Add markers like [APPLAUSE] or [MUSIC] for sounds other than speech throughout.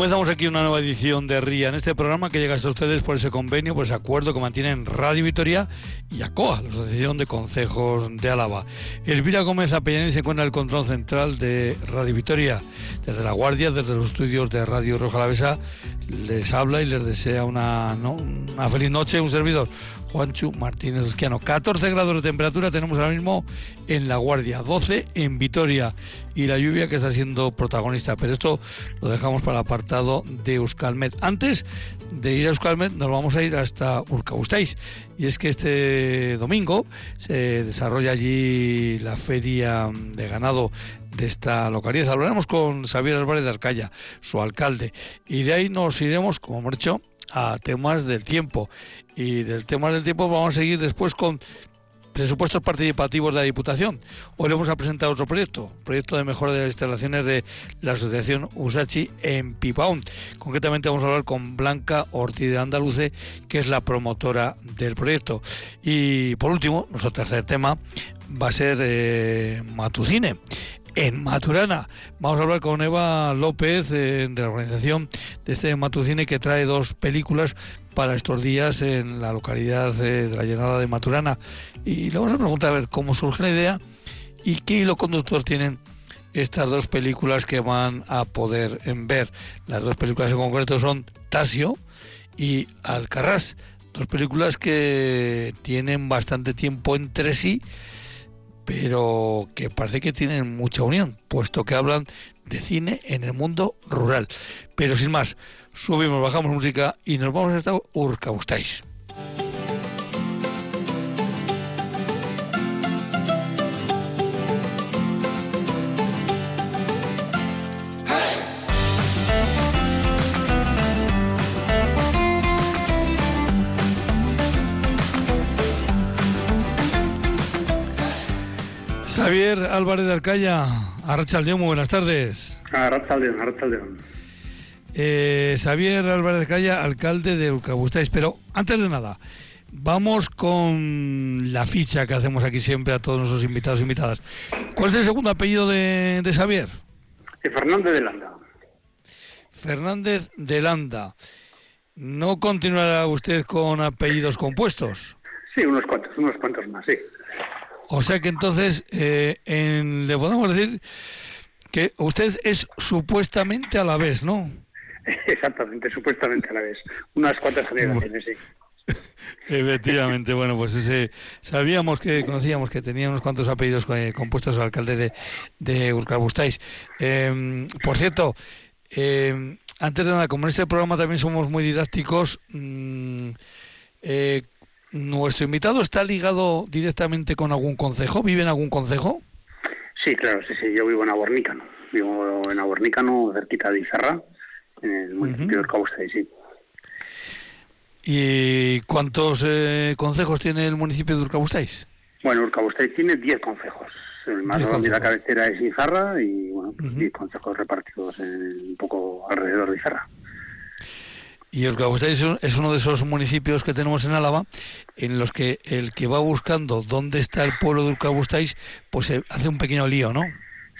Comenzamos aquí una nueva edición de RIA en este programa que llega a ustedes por ese convenio, por ese acuerdo que mantienen Radio Vitoria y ACOA, la Asociación de Consejos de Álava. Elvira Gómez Apellani se encuentra en el control central de Radio Vitoria. Desde La Guardia, desde los estudios de Radio Roja Lavesa, les habla y les desea una feliz noche un servidor, Juanchu Martínez Uzquiano. 14 grados de temperatura tenemos ahora mismo en La Guardia, 12 en Vitoria y la lluvia que está siendo protagonista. Pero esto lo dejamos para el apartado de Euskalmet. Antes de ir a Euskalmet nos vamos a ir hasta Urcabustáis y es que este domingo se desarrolla allí la feria de ganado de esta localidad. Hablaremos con Xavier Álvarez de Arcaya, su alcalde, y de ahí nos iremos, como hemos dicho, a temas del tiempo. Y del tema del tiempo vamos a seguir después con presupuestos participativos de la Diputación. Hoy le vamos a presentar otro proyecto, proyecto de mejora de las instalaciones de la Asociación Usachi en Pipaón. Concretamente vamos a hablar con Blanca Ortiz de Andaluce, que es la promotora del proyecto. Y por último, nuestro tercer tema va a ser eh, Matucine en Maturana. Vamos a hablar con Eva López eh, de la organización de este Matucine que trae dos películas para estos días en la localidad de, la llenada de Maturana. Y le vamos a preguntar a ver cómo surge la idea y qué hilo conductor tienen estas dos películas que van a poder ver. Las dos películas en concreto son Tasio y Alcarrás. Dos películas que tienen bastante tiempo entre sí pero que parece que tienen mucha unión, puesto que hablan de cine en el mundo rural. Pero sin más, subimos, bajamos música y nos vamos hasta Urcabustáis. Álvarez de Arcaya, Arrachaldeón, muy buenas tardes. Arrachaldeón, Arrachaldeón. Eh, Xavier Álvarez de alcalde de Urcabustáis. Pero antes de nada, vamos con la ficha que hacemos aquí siempre a todos nuestros invitados e invitadas. ¿Cuál es el segundo apellido de, de Xavier? Fernández de Landa. Fernández de Landa. ¿No continuará usted con apellidos compuestos? Sí, unos cuantos, unos cuantos más, sí. O sea que entonces eh, le podemos decir que usted es supuestamente a la vez, ¿no? Exactamente, supuestamente a la vez. Unas cuantas generaciones, sí. [LAUGHS] Efectivamente, bueno, pues ese, sabíamos que, conocíamos que tenía unos cuantos apellidos eh, compuestos al alcalde de, de Urcabustáis. Em, por cierto, em, antes de nada, como en este programa también somos muy didácticos, mm, eh, ¿Nuestro invitado está ligado directamente con algún concejo? ¿Vive en algún concejo? Sí, claro, sí, sí. Yo vivo en Abornícano. Vivo en Abornícano, cerquita de Izarra, en el municipio de Urcabustay, sí. ¿Y cuántos eh, concejos tiene el municipio de Urcabustáis? Bueno, Urcabustáis tiene 10 concejos. El más grande de la cabecera es Izarra y, bueno, 10 pues concejos repartidos un poco alrededor de Izarra. Y Urkabustáis es uno de esos municipios que tenemos en Álava en los que el que va buscando dónde está el pueblo de Urkabustáis, pues se hace un pequeño lío, ¿no?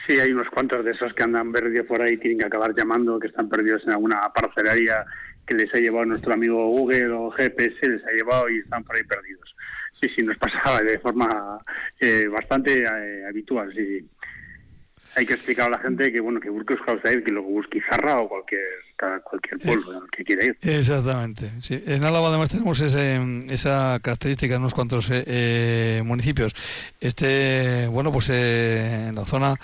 Sí, hay unos cuantos de esos que andan perdidos por ahí, tienen que acabar llamando, que están perdidos en alguna parcelaria que les ha llevado nuestro amigo Google o GPS, les ha llevado y están por ahí perdidos. Sí, sí, nos pasaba de forma eh, bastante eh, habitual, sí hay que explicar a la gente que bueno que busque Euskadi, que lo busque Izarra o cualquier cualquier eh, pueblo que quiera ir. Exactamente. Sí. En Álava además tenemos esa característica en unos cuantos eh, eh, municipios. Este, bueno, pues en la zona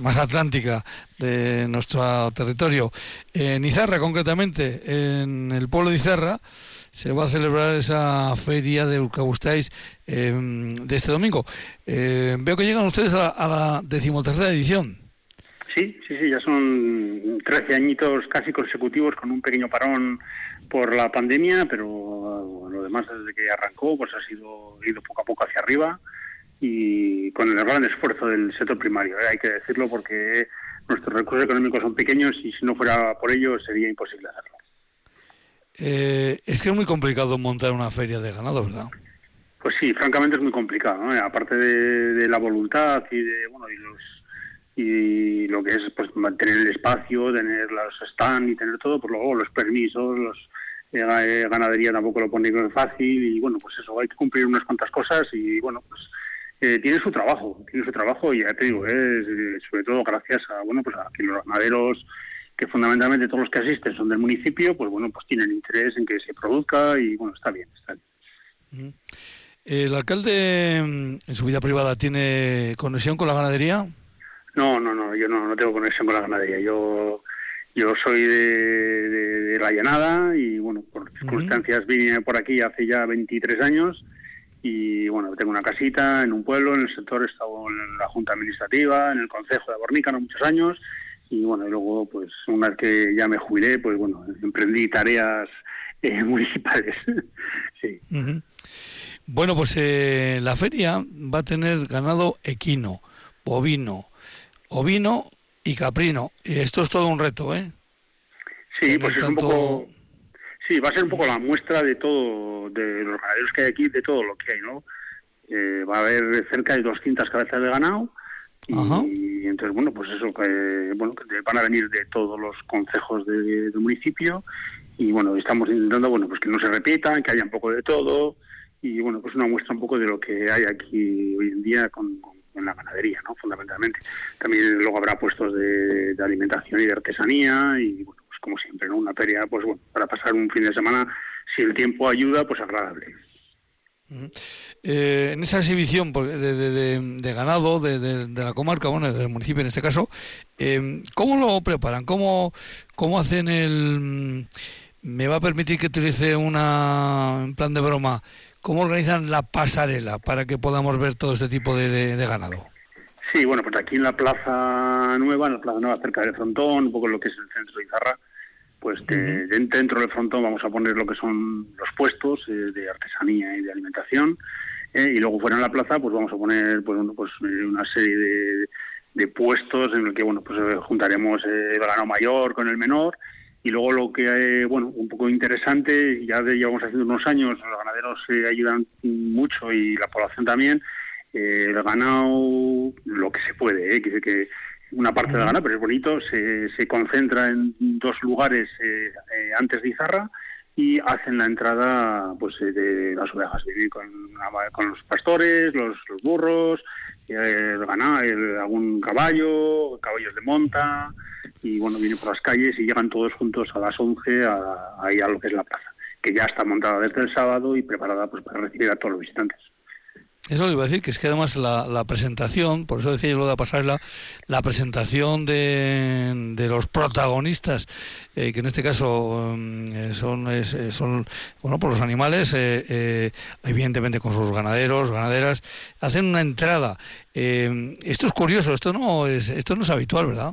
más atlántica de nuestro territorio, en Izarra concretamente, en el pueblo de Izarra, se va a celebrar esa feria de Urcabustáis em, de este domingo. Eh, veo que llegan ustedes a, la decimotercera edición. Sí, sí, sí, ya son 13 añitos casi consecutivos con un pequeño parón por la pandemia, pero lo demás desde que arrancó pues ha sido ido poco a poco hacia arriba y con el gran esfuerzo del sector primario, ¿eh? hay que decirlo porque nuestros recursos económicos son pequeños y si no fuera por ello sería imposible hacerlo. Eh, es que es muy complicado montar una feria de ganado, ¿verdad? Pues sí, francamente es muy complicado, aparte de, la voluntad y de bueno y los y lo que es pues mantener el espacio, tener los stands y tener todo, pues luego los permisos, los eh, eh, ganadería tampoco lo pone fácil y bueno, pues eso, hay que cumplir unas cuantas cosas y bueno, pues eh, tiene su trabajo, tiene su trabajo y ya te digo, es sobre todo gracias a bueno, pues a los ganaderos que fundamentalmente todos los que asisten son del municipio, pues bueno, pues tienen interés en que se produzca y bueno, está bien, está bien. ¿El alcalde mm, en su vida privada tiene conexión con la ganadería? No, no, no, yo no, no tengo conexión con la ganadería. Yo yo soy de, la llanada y, bueno, por circunstancias vine por aquí hace ya 23 años y, bueno, tengo una casita en un pueblo, en el sector, he estado en la Junta Administrativa, en el Consejo de Bornícano muchos años y, bueno, y luego, pues, una vez que ya me jubilé, pues, bueno, emprendí tareas eh, [LAUGHS] municipales. sí. Bueno, pues eh, la feria va a tener ganado equino, bovino, ovino y caprino. Y esto es todo un reto, ¿eh? Sí, pues es un poco... Sí, va a ser un poco la muestra de todo, de los ganaderos que hay aquí, de todo lo que hay, ¿no? Eh, va a haber cerca de 200 cabezas de ganado y, entonces, bueno, pues eso, que, bueno, van a venir de todos los concejos del municipio y, bueno, estamos intentando, bueno, pues que no se repitan, que haya un poco de todo y, bueno, pues una muestra un poco de lo que hay aquí hoy en día con la ganadería, ¿no? Fundamentalmente. También luego habrá puestos de, alimentación y de artesanía y, bueno, pues como siempre, ¿no? Una feria, pues bueno, para pasar un fin de semana, si el tiempo ayuda, pues agradable. Eh, en esa exhibición de, ganado de, la comarca, bueno, del municipio en este caso, eh, ¿cómo lo preparan? ¿Cómo, ¿Cómo hacen el... ¿Me va a permitir que utilice una, en plan de broma, ¿Cómo organizan la pasarela para que podamos ver todo este tipo de, ganado? Sí, bueno, pues aquí en la Plaza Nueva, en la Plaza Nueva cerca del frontón, un poco lo que es el centro de Izarra, pues dentro del frontón vamos a poner lo que son los puestos eh, de artesanía y de alimentación, eh, y luego fuera en la plaza pues vamos a poner pues, pues eh, una serie de, puestos en el que bueno pues juntaremos el ganado mayor con el menor y luego lo que, eh, bueno, un poco interesante, ya de, llevamos haciendo unos años, los ganaderos se ayudan mucho y la población también, eh, el ganado, lo que se puede, eh, que, que una parte del ganado, pero es bonito, se, se concentra en dos lugares eh, antes de Izarra y hacen la entrada pues de las ovejas, con, con los pastores, los, los burros, el ganado, algún caballo, caballos de monta y bueno, vienen por las calles y llegan todos juntos a las 11 a, ahí a lo que es la plaza, que ya está montada desde el sábado y preparada pues para recibir a todos los visitantes. Eso le iba a decir, que es que además la, presentación, por eso decía yo lo de pasarla, la presentación de, de los protagonistas, eh, que en este caso mm, son, eh, son bueno, por los animales, eh, evidentemente con sus ganaderos, ganaderas, hacen una entrada. esto es curioso, esto no es, esto no es habitual, ¿verdad?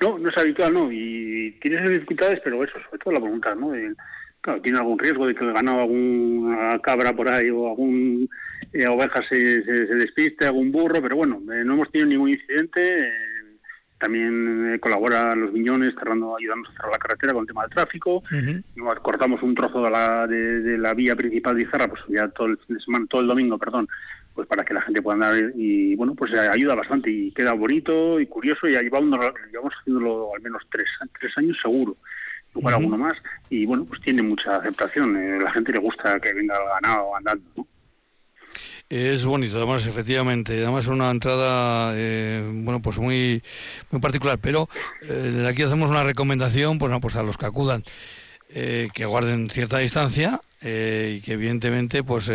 No, no es habitual, no, y tiene sus dificultades, pero eso, sobre todo la voluntad, ¿no? claro, tiene algún riesgo de que el ganado alguna cabra por ahí o algún eh, oveja se, se, despiste, algún burro, pero bueno, eh, no hemos tenido ningún incidente. Eh, también eh, colabora los viñones, cerrando, ayudándonos a cerrar la carretera con el tema del tráfico. Cortamos un trozo de la, de, la vía principal de Izarra, pues ya todo el fin de semana, todo el domingo, perdón, pues para que la gente pueda andar y bueno, pues ayuda bastante y queda bonito y curioso y llevamos, llevamos haciéndolo al menos tres, tres años seguro igual alguno más, y bueno, pues tiene mucha aceptación. Eh, la gente le gusta que venga ganado andando. Es bonito, además, efectivamente. Además, una entrada, eh, bueno, pues muy, muy particular. Pero eh, aquí hacemos una recomendación, pues, pues a los que acudan, que guarden cierta distancia y que, evidentemente, pues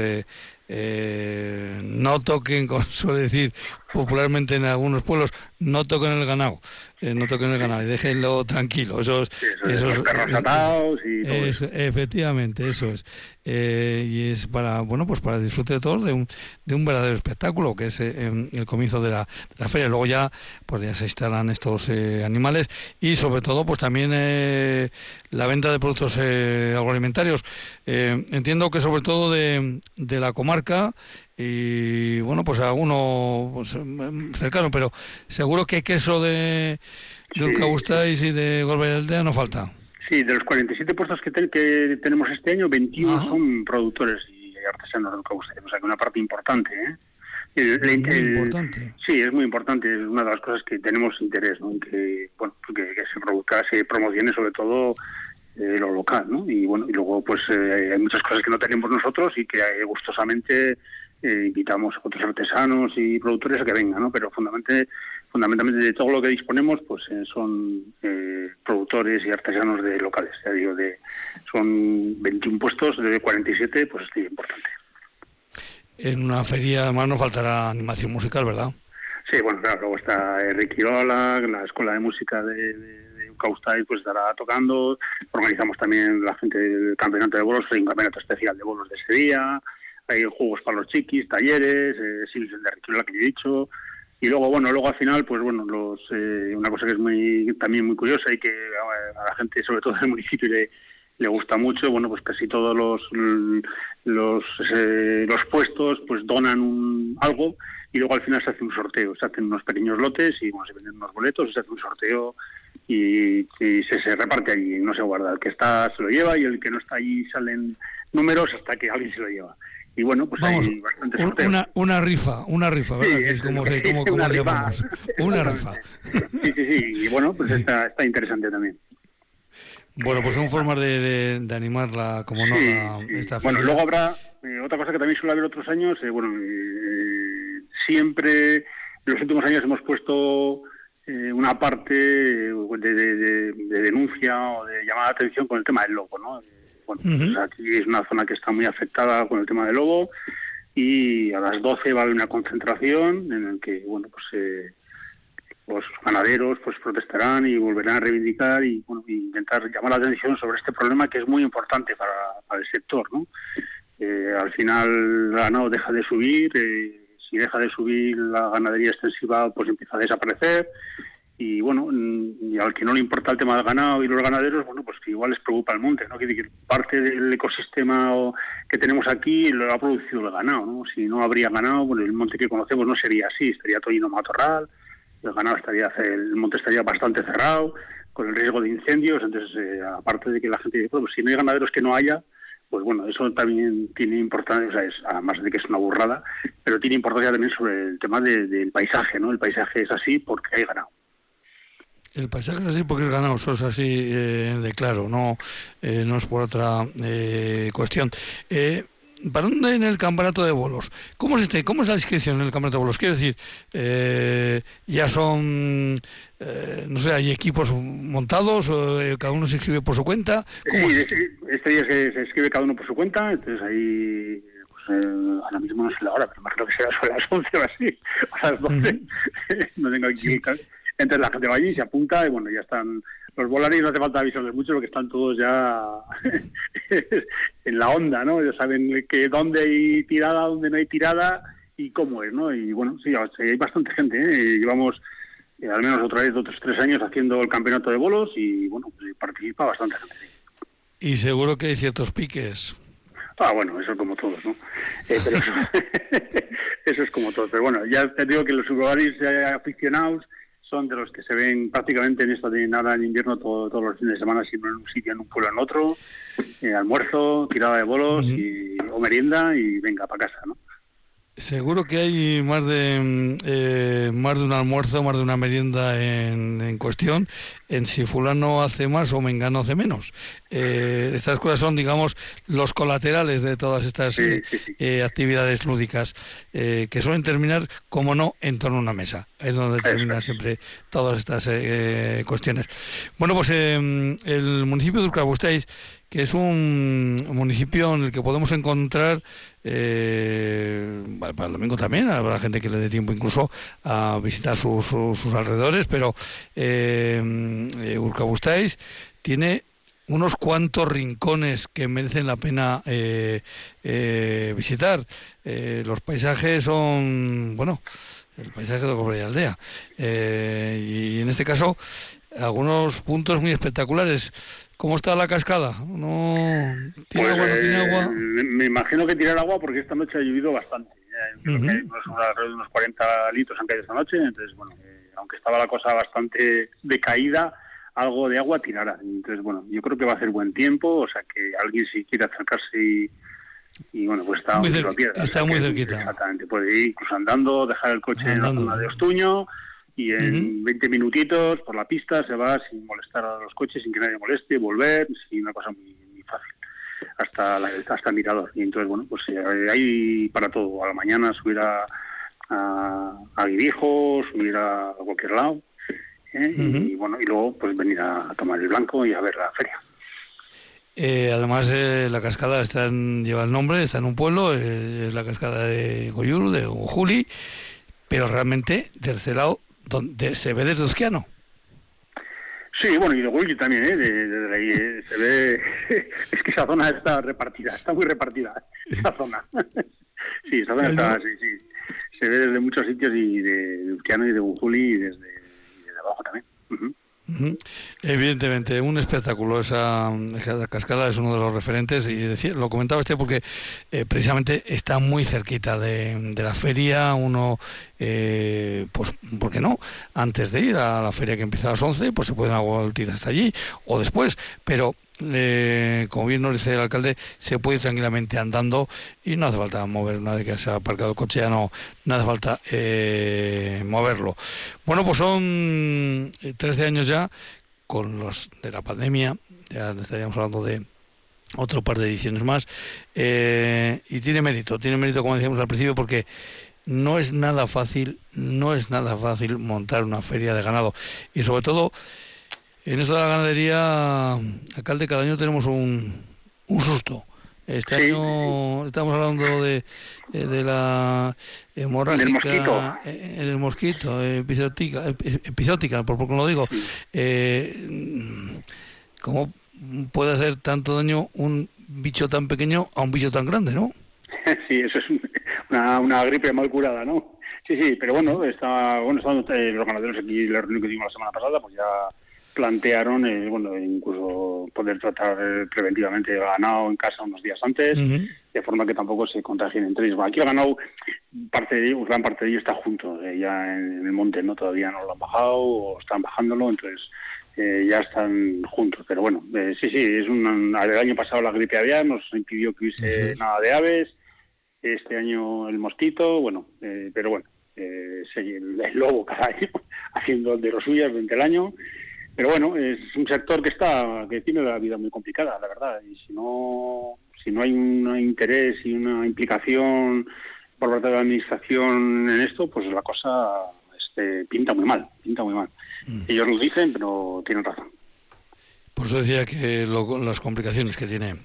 no toquen, [LAUGHS] como suele decir popularmente en algunos pueblos, no toquen el ganado. Eh, no toquen el ganado y déjenlo tranquilo. Eso es, efectivamente, eso es. Eh, y es para, bueno, pues para disfrute de todos de un, de un verdadero espectáculo, que es eh, el comienzo de la, de la, feria. Luego ya, pues ya se instalan estos animales y sobre todo, pues también la venta de productos agroalimentarios. entiendo que sobre todo de, de la comarca y bueno, pues alguno pues, em, cercano, pero seguro que queso de, de sí. y de Aldea no falta. Sí, de los 47 puestos que, que tenemos este año, 21 son productores y artesanos de Urcabustay, o sea que una parte importante, ¿eh? muy importante. Sí, es muy importante. Es una de las cosas que tenemos interés, ¿no? Que, bueno, que, se produzca, se promocione sobre todo eh, lo local, ¿no? Y bueno, y luego pues eh, hay muchas cosas que no tenemos nosotros y que eh, gustosamente invitamos a otros artesanos y productores a que vengan, ¿no? Pero fundamentalmente, fundamentalmente de todo lo que disponemos, pues son productores y artesanos de locales. Ya digo, de son 21 puestos de 47, pues es importante. En una feria además no faltará animación musical, ¿verdad? Sí, bueno, claro, luego está Ricky Ola, la Escuela de Música de, de, pues estará tocando. Organizamos también la gente del campeonato de bolos, hay un campeonato especial de bolos de ese día. Hay juegos para los chiquis, talleres, eh, de Ola que he dicho. Y luego, bueno, luego al final, pues bueno, los, eh, una cosa que es muy también muy curiosa y que a la gente, sobre todo del municipio, le, le gusta mucho, bueno, pues casi todos los los, eh, los puestos pues donan un, algo y luego al final se hace un sorteo, se hacen unos pequeños lotes y bueno, se venden unos boletos, se hace un sorteo y, se, se, reparte allí, no se guarda, el que está se lo lleva y el que no está allí salen números hasta que alguien se lo lleva. Y bueno, pues hay bastante una, una rifa, una rifa, ¿verdad? es como, se, [LAUGHS] como, una rifa. Una rifa. Sí, sí, sí, y bueno, pues [LAUGHS] está, está interesante también. Bueno, pues son formas de, de, animarla, como no, esta Bueno, luego habrá eh, otra cosa que también suele haber otros años. Eh, bueno, eh, siempre en los últimos años hemos puesto una parte de, denuncia o de llamada de atención con el tema del lobo, ¿no? Bueno, pues aquí es una zona que está muy afectada con el tema del lobo y a las 12 va a haber una concentración en la que, bueno, pues los ganaderos pues protestarán y volverán a reivindicar y bueno, intentar llamar la atención sobre este problema que es muy importante para, el sector. ¿no? Eh, al final el ganado deja de subir, eh, si deja de subir la ganadería extensiva pues empieza a desaparecer y bueno, y al que no le importa el tema del ganado y los ganaderos, bueno, pues que igual les preocupa el monte, ¿no? Que parte del ecosistema que tenemos aquí lo ha producido el ganado, ¿no? Si no habría ganado, bueno, el monte que conocemos no sería así, estaría todo lleno matorral, el ganado estaría, el monte estaría bastante cerrado, con el riesgo de incendios, entonces eh, aparte de que la gente dice, pues si no hay ganaderos que no haya, pues bueno, eso también tiene importancia, o sea, es, además de que es una burrada, pero tiene importancia también sobre el tema del paisaje, ¿no? El paisaje es así porque hay ganado. El paisaje es así porque es ganado, eso es así eh, de claro, no, eh, no es por otra cuestión. ¿Para dónde en el campeonato de bolos? ¿Cómo es, este, ¿Cómo es la inscripción en el campeonato de bolos? Quiero decir, eh, ya son, eh, no sé, hay equipos montados, eh, cada uno se inscribe por su cuenta. sí, este, este, día se, se, inscribe cada uno por su cuenta, entonces ahí, pues, ahora mismo no sé la hora, pero imagino que será sobre las 11 o así, [LAUGHS] a las 12, [LAUGHS] no tengo aquí Entonces la gente va allí, se apunta y bueno, ya están los volaris no hace falta avisarles mucho porque están todos ya [LAUGHS] en la onda, ¿no? Ya saben que dónde hay tirada, dónde no hay tirada y cómo es, ¿no? Y bueno, sí, hay bastante gente, ¿eh? Llevamos eh, al menos otra vez otros tres años haciendo el campeonato de bolos y bueno, pues participa bastante gente. Y seguro que hay ciertos piques. Ah, bueno, eso es como todos, ¿no? Eh, pero eso, [LAUGHS] eso, es como todo. Pero bueno, ya te digo que los volaris aficionados son de los que se ven prácticamente en esta de nada en invierno todos los fines de semana, siempre en un sitio, en un pueblo, en otro, eh, almuerzo, tirada de bolos y, o merienda y venga para casa, ¿no? Seguro que hay más de mm, eh, más de un almuerzo, más de una merienda en, cuestión, en si fulano hace más o mengano hace menos. Eh, estas cosas son, digamos, los colaterales de todas estas eh, actividades lúdicas que suelen terminar, como no, en torno a una mesa. Es donde terminan siempre todas estas cuestiones. Bueno, pues el municipio de Urcabustéis que es un municipio en el que podemos encontrar, eh, para el domingo también, habrá gente que le dé tiempo incluso a visitar sus, alrededores, pero eh, eh tiene unos cuantos rincones que merecen la pena eh, visitar. los paisajes son, bueno, el paisaje de Cobre y Aldea. y en este caso, algunos puntos muy espectaculares. ¿Cómo está la cascada? ¿No tiene agua? ¿No tiene agua? Eh, me imagino que tirar agua porque esta noche ha llovido bastante. unos, 40 litros han caído esta noche, entonces, bueno, eh, aunque estaba la cosa bastante decaída, algo de agua tirará. Entonces, bueno, yo creo que va a ser buen tiempo, o sea que alguien si quiere acercarse y, y bueno, pues está muy, piedra, está muy cerquita. Exactamente, puede ir incluso andando, dejar el coche en la zona de Ostuño y en 20 minutitos por la pista se va sin molestar a los coches, sin que nadie moleste, volver, y una cosa muy, fácil hasta la, hasta el mirador. Y entonces, bueno, pues eh, hay para todo. A la mañana subir a, a, a subir a cualquier lado. ¿eh? Y bueno, y luego pues venir a, tomar el blanco y a ver la feria. Eh, además, eh, la cascada está lleva el nombre, está en un pueblo, es la cascada de Goyuru, de Juli, pero realmente, del este lado, donde se ve desde Osquiano. Sí, bueno, y de Goyuru también, ¿eh? Desde ahí se ve. [LAUGHS] es que esa zona está repartida, está muy repartida, esa zona. [LAUGHS] sí, esa zona está, sí, sí. Se ve desde muchos sitios y de, Osquiano y de Ujuli y desde, abajo también. Evidentemente, un espectáculo. Esa, cascada es uno de los referentes y decir, lo comentaba este porque eh, precisamente está muy cerquita de, la feria. Uno, eh, pues, ¿por qué no? Antes de ir a la feria que empieza a las 11, pues se pueden dar hasta allí o después. Pero eh, como bien nos dice el alcalde, se puede ir tranquilamente andando y no hace falta mover una vez que se ha aparcado el coche, ya no, no hace falta eh, moverlo. Bueno, pues son 13 años ya con los de la pandemia, ya estaríamos hablando de otro par de ediciones más, eh, y tiene mérito, tiene mérito como decíamos al principio porque no es nada fácil, no es nada fácil montar una feria de ganado y sobre todo en esto de la ganadería, alcalde, cada año tenemos un, un susto. Este año estamos hablando de, eh, de la hemorrágica, del mosquito, eh, del mosquito epizótica, epizótica, por poco lo digo. Eh, ¿Cómo puede hacer tanto daño un bicho tan pequeño a un bicho tan grande, no? [LAUGHS] Sí, eso es una, una gripe mal curada, ¿no? Sí, sí, pero bueno, está, bueno, están los ganaderos aquí, la reunión que tuvimos la semana pasada, pues ya plantearon eh, bueno incluso poder tratar eh, preventivamente el ganado en casa unos días antes de forma que tampoco se contagien entre ellos. Aquí el ganado parte de ellos gran parte de ellos está junto eh, ya en, el monte no todavía no lo han bajado o están bajándolo entonces ya están juntos. Pero bueno sí sí es un el año pasado la gripe aviar nos impidió que hubiese nada de aves este año el mosquito bueno pero bueno el, el, lobo cada año [LAUGHS] haciendo de los suyas durante el año pero bueno, es un sector que está que tiene la vida muy complicada, la verdad. Y si no, si no hay un interés y una implicación por parte de la administración en esto, pues la cosa este, pinta muy mal, pinta muy mal. Mm. Ellos lo dicen, pero tienen razón. Por eso decía que las complicaciones que tiene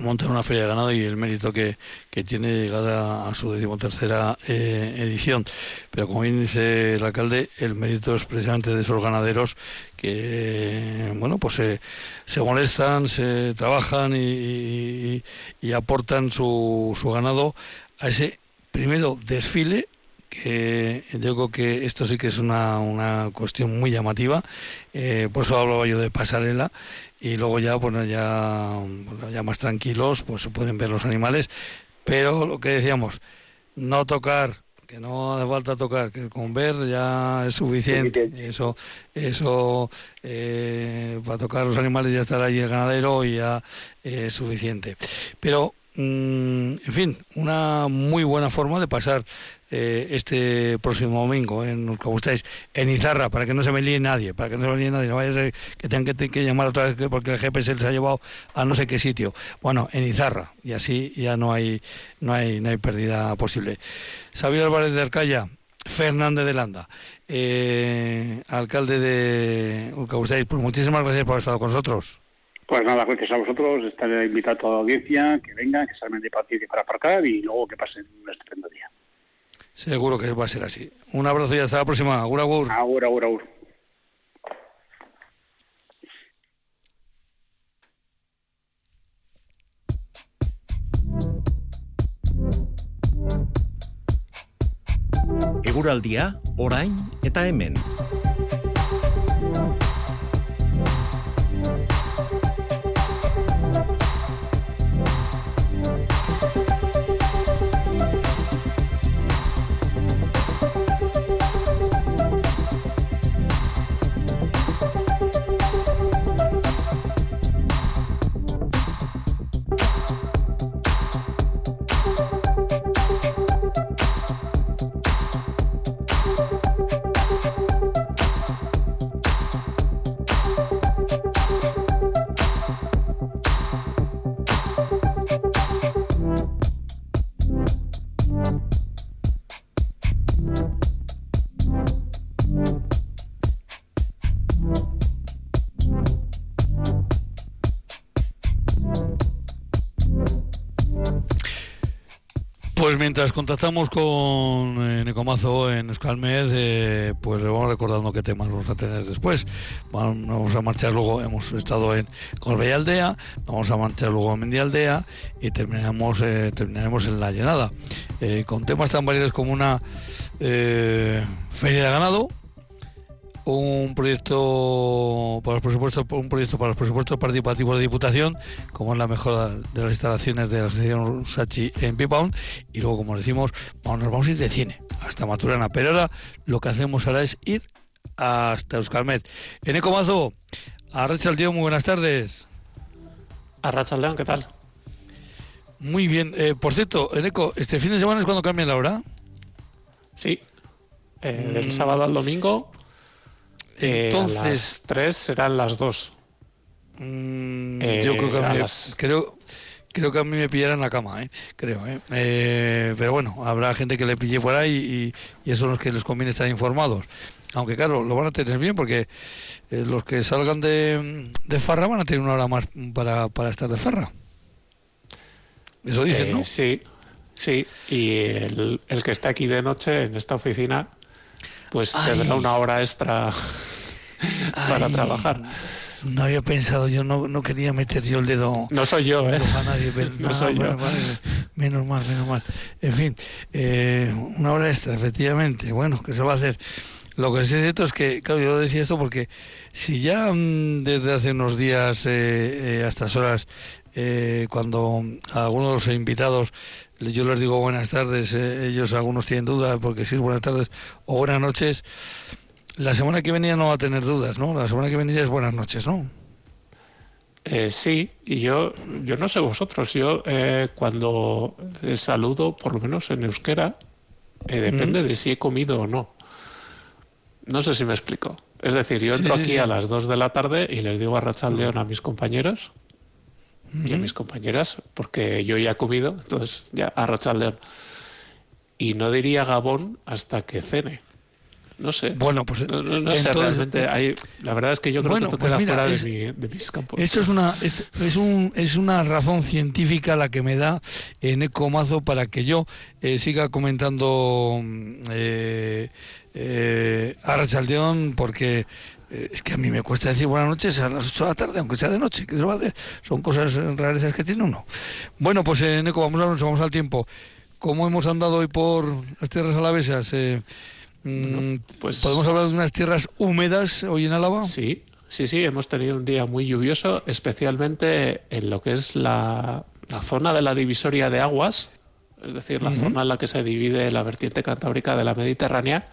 montar una feria de ganado y el mérito que, que tiene llegar a, su decimotercera eh, edición. Pero como bien dice el alcalde, el mérito es precisamente de esos ganaderos que, bueno, pues se molestan, se trabajan y, y, aportan su, su ganado a ese primero desfile que yo creo que esto sí que es una, una cuestión muy llamativa, eh, por eso hablaba yo de pasarela, y luego ya, pues ya, ya más tranquilos, pues se pueden ver los animales, pero lo que decíamos, no tocar, que no hace falta tocar, que con ver ya es suficiente, eso, eso eh, para tocar los animales ya estará ahí el ganadero y ya es suficiente. Pero Mm, en fin, una muy buena forma de pasar eh, este próximo domingo en como ustedes en Izarra, para que no se me líe nadie, para que no se me líe nadie, no vaya a ser que tengan que, llamar otra vez porque el GPS les ha llevado a no sé qué sitio. Bueno, en Izarra, y así ya no hay, no hay, no hay pérdida posible. Xavier Álvarez de Arcaya, Fernández de Landa, eh, alcalde de Urcaustéis, pues muchísimas gracias por haber estado con nosotros. Pues nada, gracias a vosotros, estaré invitado a toda la audiencia, que vengan, que salgan de paciencia para aparcar y luego que pasen un estupendo día. Seguro que va a ser así. Un abrazo y hasta la próxima. Agur, agur. Agur, agur, agur. Eguraldia, orain eta hemen. Mientras contactamos con eh, Necomazo en Euskalmed, eh, pues vamos recordando qué temas vamos a tener después. Vamos a marchar luego, hemos estado en Corbella Aldea, vamos a marchar luego en Mendialdea y terminaremos, eh, terminaremos en La Llenada, eh, con temas tan variados como una eh, feria de ganado, un proyecto para los presupuestos un proyecto para los presupuestos participativos de Diputación como es la mejora de las instalaciones de la asociación Sachi en Pipaun y luego como decimos vamos, nos vamos a ir de cine hasta Maturana. Pero ahora lo que hacemos ahora es ir hasta Euskalmet. En Ecomazo a Rachaldeón muy buenas tardes. A Rachaldeón ¿qué tal? muy bien. Eh, por cierto Eneco este fin de semana es cuando cambia la hora sí. Eh, del sábado al domingo entonces, eh, las tres serán las dos. Mmm, eh, yo creo que a mí, las... creo, creo que a mí me pillarán la cama, ¿eh? creo. ¿eh? ¿eh? pero bueno, habrá gente que le pille por ahí y, y eso es los que les conviene estar informados. Aunque claro, lo van a tener bien porque eh, los que salgan de, de, farra van a tener una hora más para, para estar de farra. Eso dicen, ¿no? Sí, sí. Y el, el que está aquí de noche en esta oficina pues Ay. tendrá una hora extra [LAUGHS] para Ay. trabajar. No había pensado, yo no, no quería meter yo el dedo. No soy yo, ¿eh? A nadie, pero, [LAUGHS] no ah, soy bueno, yo. Vale, menos mal, menos mal. En fin, eh, una hora extra, efectivamente. Bueno, ¿qué se va a hacer? Lo que sí es cierto es que, claro, yo decía esto porque si ya mmm, desde hace unos días eh, eh, a estas horas, eh, cuando algunos de los invitados yo les digo buenas tardes, eh, ellos algunos tienen dudas porque sí, buenas tardes o buenas noches. La semana que venía no va a tener dudas, ¿no? La semana que venía es buenas noches, ¿no? Eh, sí, y yo, yo no sé vosotros, yo eh, cuando saludo, por lo menos en euskera, eh, depende mm. de si he comido o no. No sé si me explico. Es decir, yo entro sí, aquí sí, sí. a las 2 de la tarde y les digo a Rachel León a mis compañeros -huh. y a mis compañeras, porque yo ya he comido, entonces ya a Rachaldeón. Y no diría Gabón hasta que cene. No sé. Bueno, pues no, no, no entonces, sé realmente. Hay, la verdad es que yo creo bueno, que esto pues queda mira, fuera es, de, mi, de, mis campos. Esto es una, es, es, un, es una razón científica la que me da en Ecomazo para que yo eh, siga comentando eh, eh, a Rachaldeón, porque eh, es que a mí me cuesta decir buenas noches a las 8 de la tarde, aunque sea de noche. ¿Qué se va a hacer? Son cosas rarezas que tiene uno. Bueno, pues eh, Eco, vamos, a, vamos al tiempo. ¿Cómo hemos andado hoy por las tierras alavesas? Eh, mmm, pues... ¿Podemos hablar de unas tierras húmedas hoy en Álava? Sí, sí, sí. Hemos tenido un día muy lluvioso, especialmente en lo que es la, la zona de la divisoria de aguas, es decir, la uh -huh. zona en la que se divide la vertiente cantábrica de la Mediterránea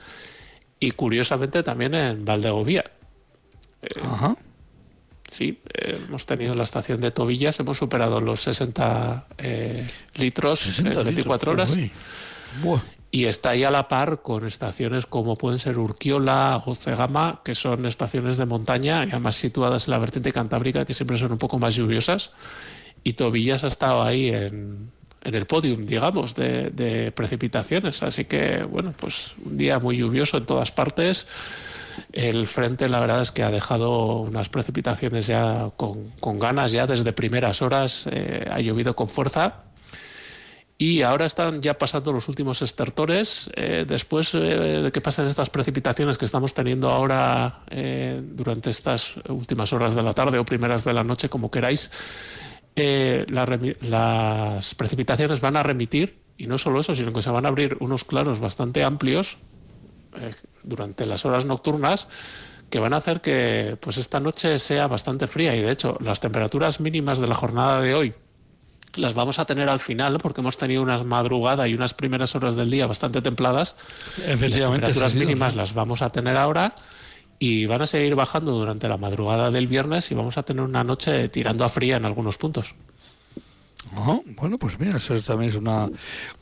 y curiosamente también en Valdegovía. Eh, Ajá. Sí, eh, hemos tenido la estación de Tobillas, hemos superado los 60 eh, litros 60 en 24 litros, horas. Buah. Y está ahí a la par con estaciones como pueden ser Urquiola, Gozegama, que son estaciones de montaña, y además situadas en la vertiente cantábrica, que siempre son un poco más lluviosas. Y Tobillas ha estado ahí en, en el podium, digamos, de, de, precipitaciones. Así que, bueno, pues un día muy lluvioso en todas partes. El frente, la verdad es que ha dejado unas precipitaciones ya con, ganas, ya desde primeras horas eh, ha llovido con fuerza. Y ahora están ya pasando los últimos estertores. Eh, después eh, de que pasen estas precipitaciones que estamos teniendo ahora durante estas últimas horas de la tarde o primeras de la noche, como queráis, la las precipitaciones van a remitir y no solo eso, sino que se van a abrir unos claros bastante amplios eh, durante las horas nocturnas que van a hacer que pues esta noche sea bastante fría y de hecho las temperaturas mínimas de la jornada de hoy las vamos a tener al final porque hemos tenido unas madrugadas y unas primeras horas del día bastante templadas. Efectivamente. Las temperaturas mínimas las vamos a tener ahora y van a seguir bajando durante la madrugada del viernes y vamos a tener una noche tirando a fría en algunos puntos. Oh, bueno, pues mira, eso también es una,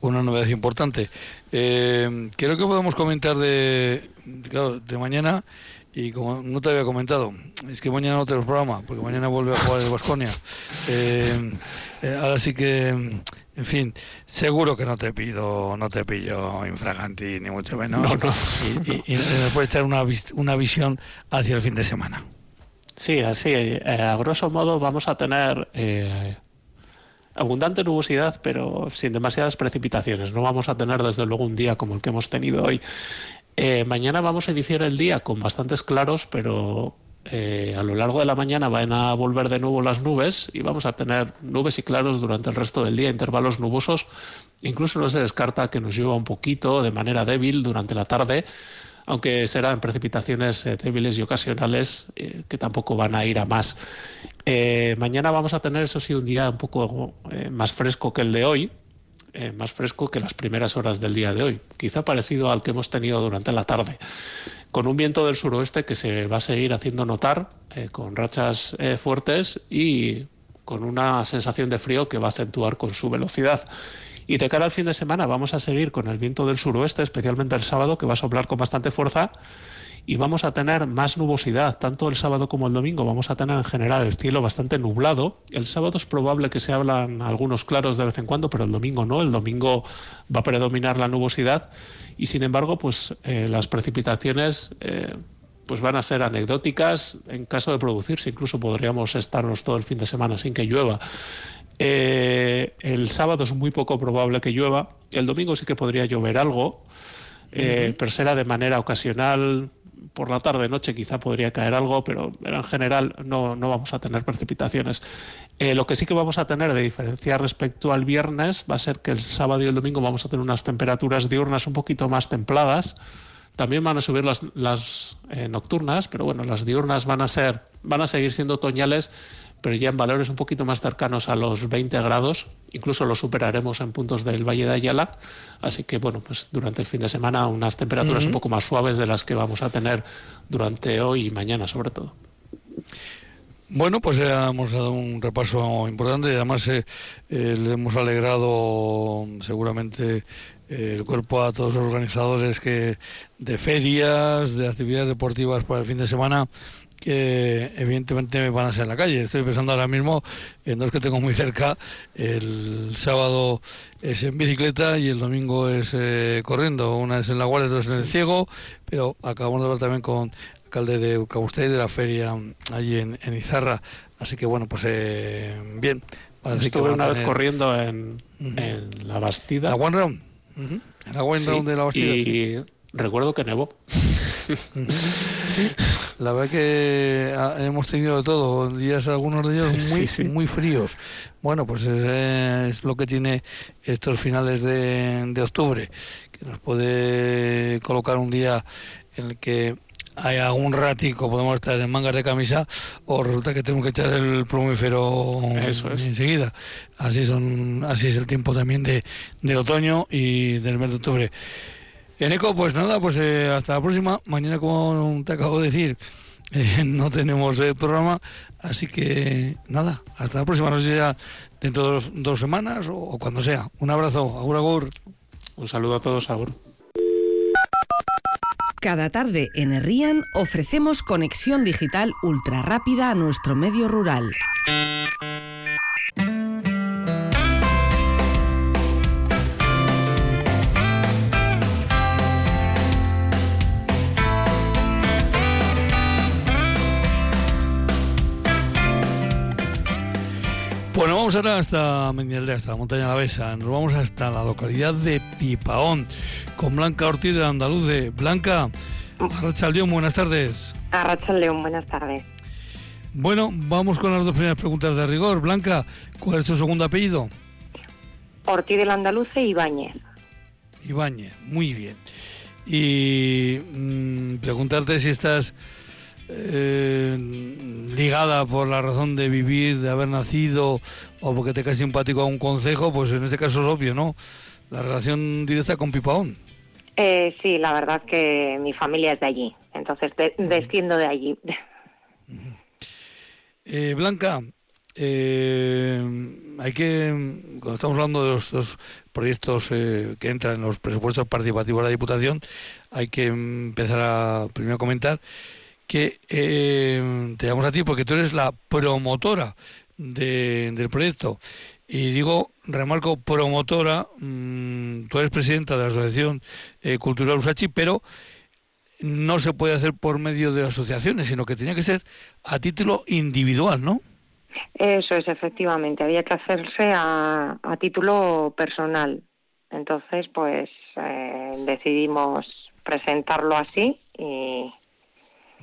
una novedad importante. Eh, creo que podemos comentar de, claro, de mañana, y como no te había comentado, es que mañana no tenemos programa, porque mañana vuelve a jugar el Vasconia. Eh, eh, ahora sí que, en fin, seguro que no te pido, no te pillo infraganti, ni mucho menos. No, no. Y, y, y nos puede echar una, una visión hacia el fin de semana. Sí, así, eh, a grosso modo vamos a tener... Abundante nubosidad, pero sin demasiadas precipitaciones. No vamos a tener desde luego un día como el que hemos tenido hoy. Eh, mañana vamos a iniciar el día con bastantes claros, pero eh, a lo largo de la mañana van a volver de nuevo las nubes y vamos a tener nubes y claros durante el resto del día, intervalos nubosos. Incluso no se descarta que nos llueva un poquito de manera débil durante la tarde, aunque serán precipitaciones eh, débiles y ocasionales eh, que tampoco van a ir a más. mañana vamos a tener, eso sí, un día un poco más fresco que el de hoy, más fresco que las primeras horas del día de hoy, quizá parecido al que hemos tenido durante la tarde con un viento del suroeste que se va a seguir haciendo notar, eh, con rachas eh, fuertes y con una sensación de frío que va a acentuar con su velocidad. Y de cara al fin de semana vamos a seguir con el viento del suroeste, especialmente el sábado, que va a soplar con bastante fuerza y vamos a tener más nubosidad, tanto el sábado como el domingo. Vamos a tener en general el cielo bastante nublado. El sábado es probable que se hablan algunos claros de vez en cuando, pero el domingo no. El domingo va a predominar la nubosidad y sin embargo, pues eh, las precipitaciones eh, pues van a ser anecdóticas en caso de producirse. Incluso podríamos estarnos todo el fin de semana sin que llueva. Eh, el sábado es muy poco probable que llueva. El domingo sí que podría llover algo, pero será de manera ocasional. Por la tarde noche quizá podría caer algo, pero en general no, no vamos a tener precipitaciones. Eh, lo que sí que vamos a tener de diferencia respecto al viernes va a ser que el sábado y el domingo vamos a tener unas temperaturas diurnas un poquito más templadas. También van a subir las, las eh, nocturnas, pero bueno, las diurnas van a ser, van a seguir siendo otoñales, pero ya en valores un poquito más cercanos a los 20 grados. Incluso lo superaremos en puntos del Valle de Ayala. Así que bueno, pues durante el fin de semana unas temperaturas un poco más suaves de las que vamos a tener durante hoy y mañana, sobre todo. Bueno, pues ya hemos dado un repaso importante y además eh, eh, le hemos alegrado seguramente eh, el cuerpo a todos los organizadores que de ferias, de actividades deportivas para el fin de semana que evidentemente van a ser en la calle. Estoy pensando ahora mismo en dos que tengo muy cerca. El sábado es en bicicleta y el domingo es corriendo. Una es en la Guardia, otra es en el Ciego, pero acabamos de ver también con alcalde de Ucabustay de la feria allí en, Izarra. Así que bueno, pues eh, bien. Estuve una vez corriendo en, la Bastida. ¿La One Round? En la One Round de la Bastida. Y recuerdo que nevó. [LAUGHS] La verdad que ah, hemos tenido de todo, días, algunos de ellos muy, muy fríos. Bueno, pues es, lo que tiene estos finales de, de octubre, que nos puede colocar un día en el que hay algún ratico podemos estar en mangas de camisa o resulta que tenemos que echar el plumífero enseguida. Así son, así es el tiempo también de, del otoño y del mes de octubre. Eneco, pues nada, pues eh, hasta la próxima. Mañana, como te acabo de decir, [LAUGHS] eh, no tenemos programa, así que nada, hasta la próxima, no sé si sea dentro de dos, semanas o, o, cuando sea. Un abrazo, agur agur. Un saludo a todos, agur. Cada tarde en Herrian ofrecemos conexión digital ultra rápida a nuestro medio rural. Bueno, vamos ahora hasta Menielde, hasta la montaña de la Besa. Nos vamos hasta la localidad de Pipaón con Blanca Ortiz de Andaluce. Blanca, Arracha León, buenas tardes. Arracha León, buenas tardes. Bueno, vamos con las dos primeras preguntas de rigor. Blanca, ¿cuál es tu segundo apellido? Ortiz del Andaluce Ibáñez. Ibáñez, muy bien. Y mm, preguntarte si estás eh, ligada por la razón de vivir, de haber nacido o porque te caes simpático a un consejo, pues en este caso es obvio, ¿no? La relación directa con Pipaón. Eh, sí, la verdad que mi familia es de allí, entonces desciendo de allí. [LAUGHS] Eh, Blanca, eh, hay que, cuando estamos hablando de los dos proyectos que entran en los presupuestos participativos de la Diputación, hay que empezar a primero comentar que eh, te damos a ti porque tú eres la promotora del proyecto. Y digo, remarco, promotora, mm, tú eres presidenta de la Asociación eh, Cultural Usachi, pero no se puede hacer por medio de asociaciones, sino que tenía que ser a título individual, ¿no? Eso es, efectivamente. Había que hacerse a, título personal. Entonces, pues eh, decidimos presentarlo así y.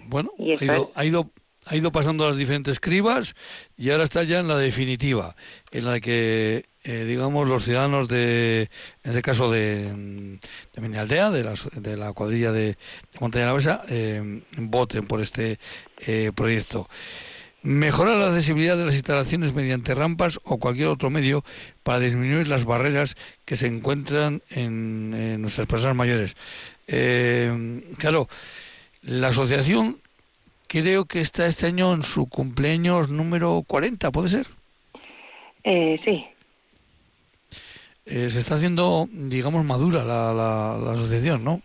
Bueno, ha, ido, ha, ido, pasando las diferentes cribas y ahora está ya en la definitiva, en la que, eh, digamos, los ciudadanos de, en este caso de, de Menialdea, de la, de la cuadrilla de, Montaña de la Besa, eh, voten por este proyecto. Mejorar la accesibilidad de las instalaciones mediante rampas o cualquier otro medio para disminuir las barreras que se encuentran en, nuestras personas mayores. Eh, claro, la asociación creo que está este año en su cumpleaños número 40, ¿puede ser? Eh, sí. Eh, se está haciendo, digamos, madura la, la asociación, ¿no?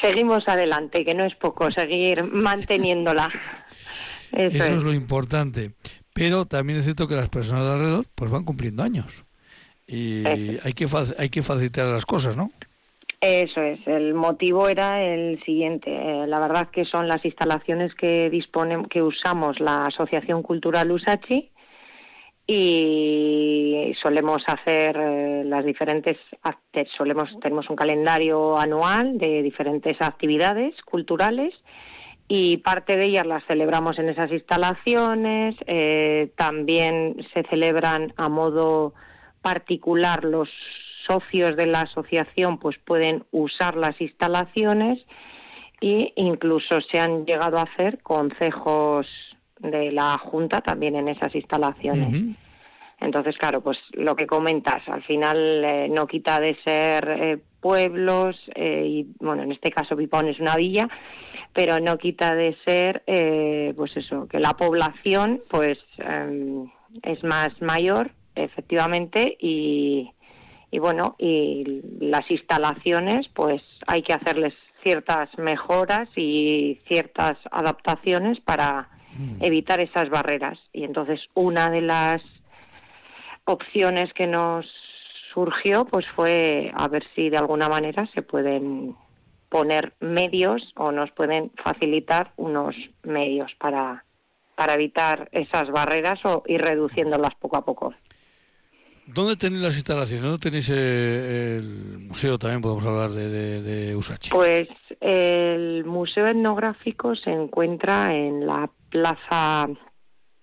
Seguimos adelante, que no es poco, seguir manteniéndola. [LAUGHS] Eso, es. lo importante. Pero también es cierto que las personas alrededor pues van cumpliendo años. Y hay que, hay que facilitar las cosas, ¿no? Eso es, el motivo era el siguiente. Eh, la verdad que son las instalaciones que que usamos la Asociación Cultural Usachi y solemos hacer eh, las diferentes solemos tenemos un calendario anual de diferentes actividades culturales y parte de ellas las celebramos en esas instalaciones. Eh, también se celebran a modo particular los socios de la asociación pues pueden usar las instalaciones e incluso se han llegado a hacer concejos de la junta también en esas instalaciones. Entonces, claro, pues lo que comentas, al final eh, no quita de ser eh, pueblos, y bueno, en este caso Pipón es una villa, pero no quita de ser, eh, pues eso, que la población pues em, es más mayor, efectivamente, y, y bueno, y las instalaciones pues hay que hacerles ciertas mejoras y ciertas adaptaciones para mm. evitar esas barreras. Y entonces una de las opciones que nos surgió pues fue a ver si de alguna manera se pueden poner medios o nos pueden facilitar unos medios para, para evitar esas barreras o ir reduciéndolas poco a poco. ¿Dónde tenéis las instalaciones? ¿Dónde tenéis eh, el museo? También podemos hablar de, de, Usachi. Pues el museo etnográfico se encuentra en la plaza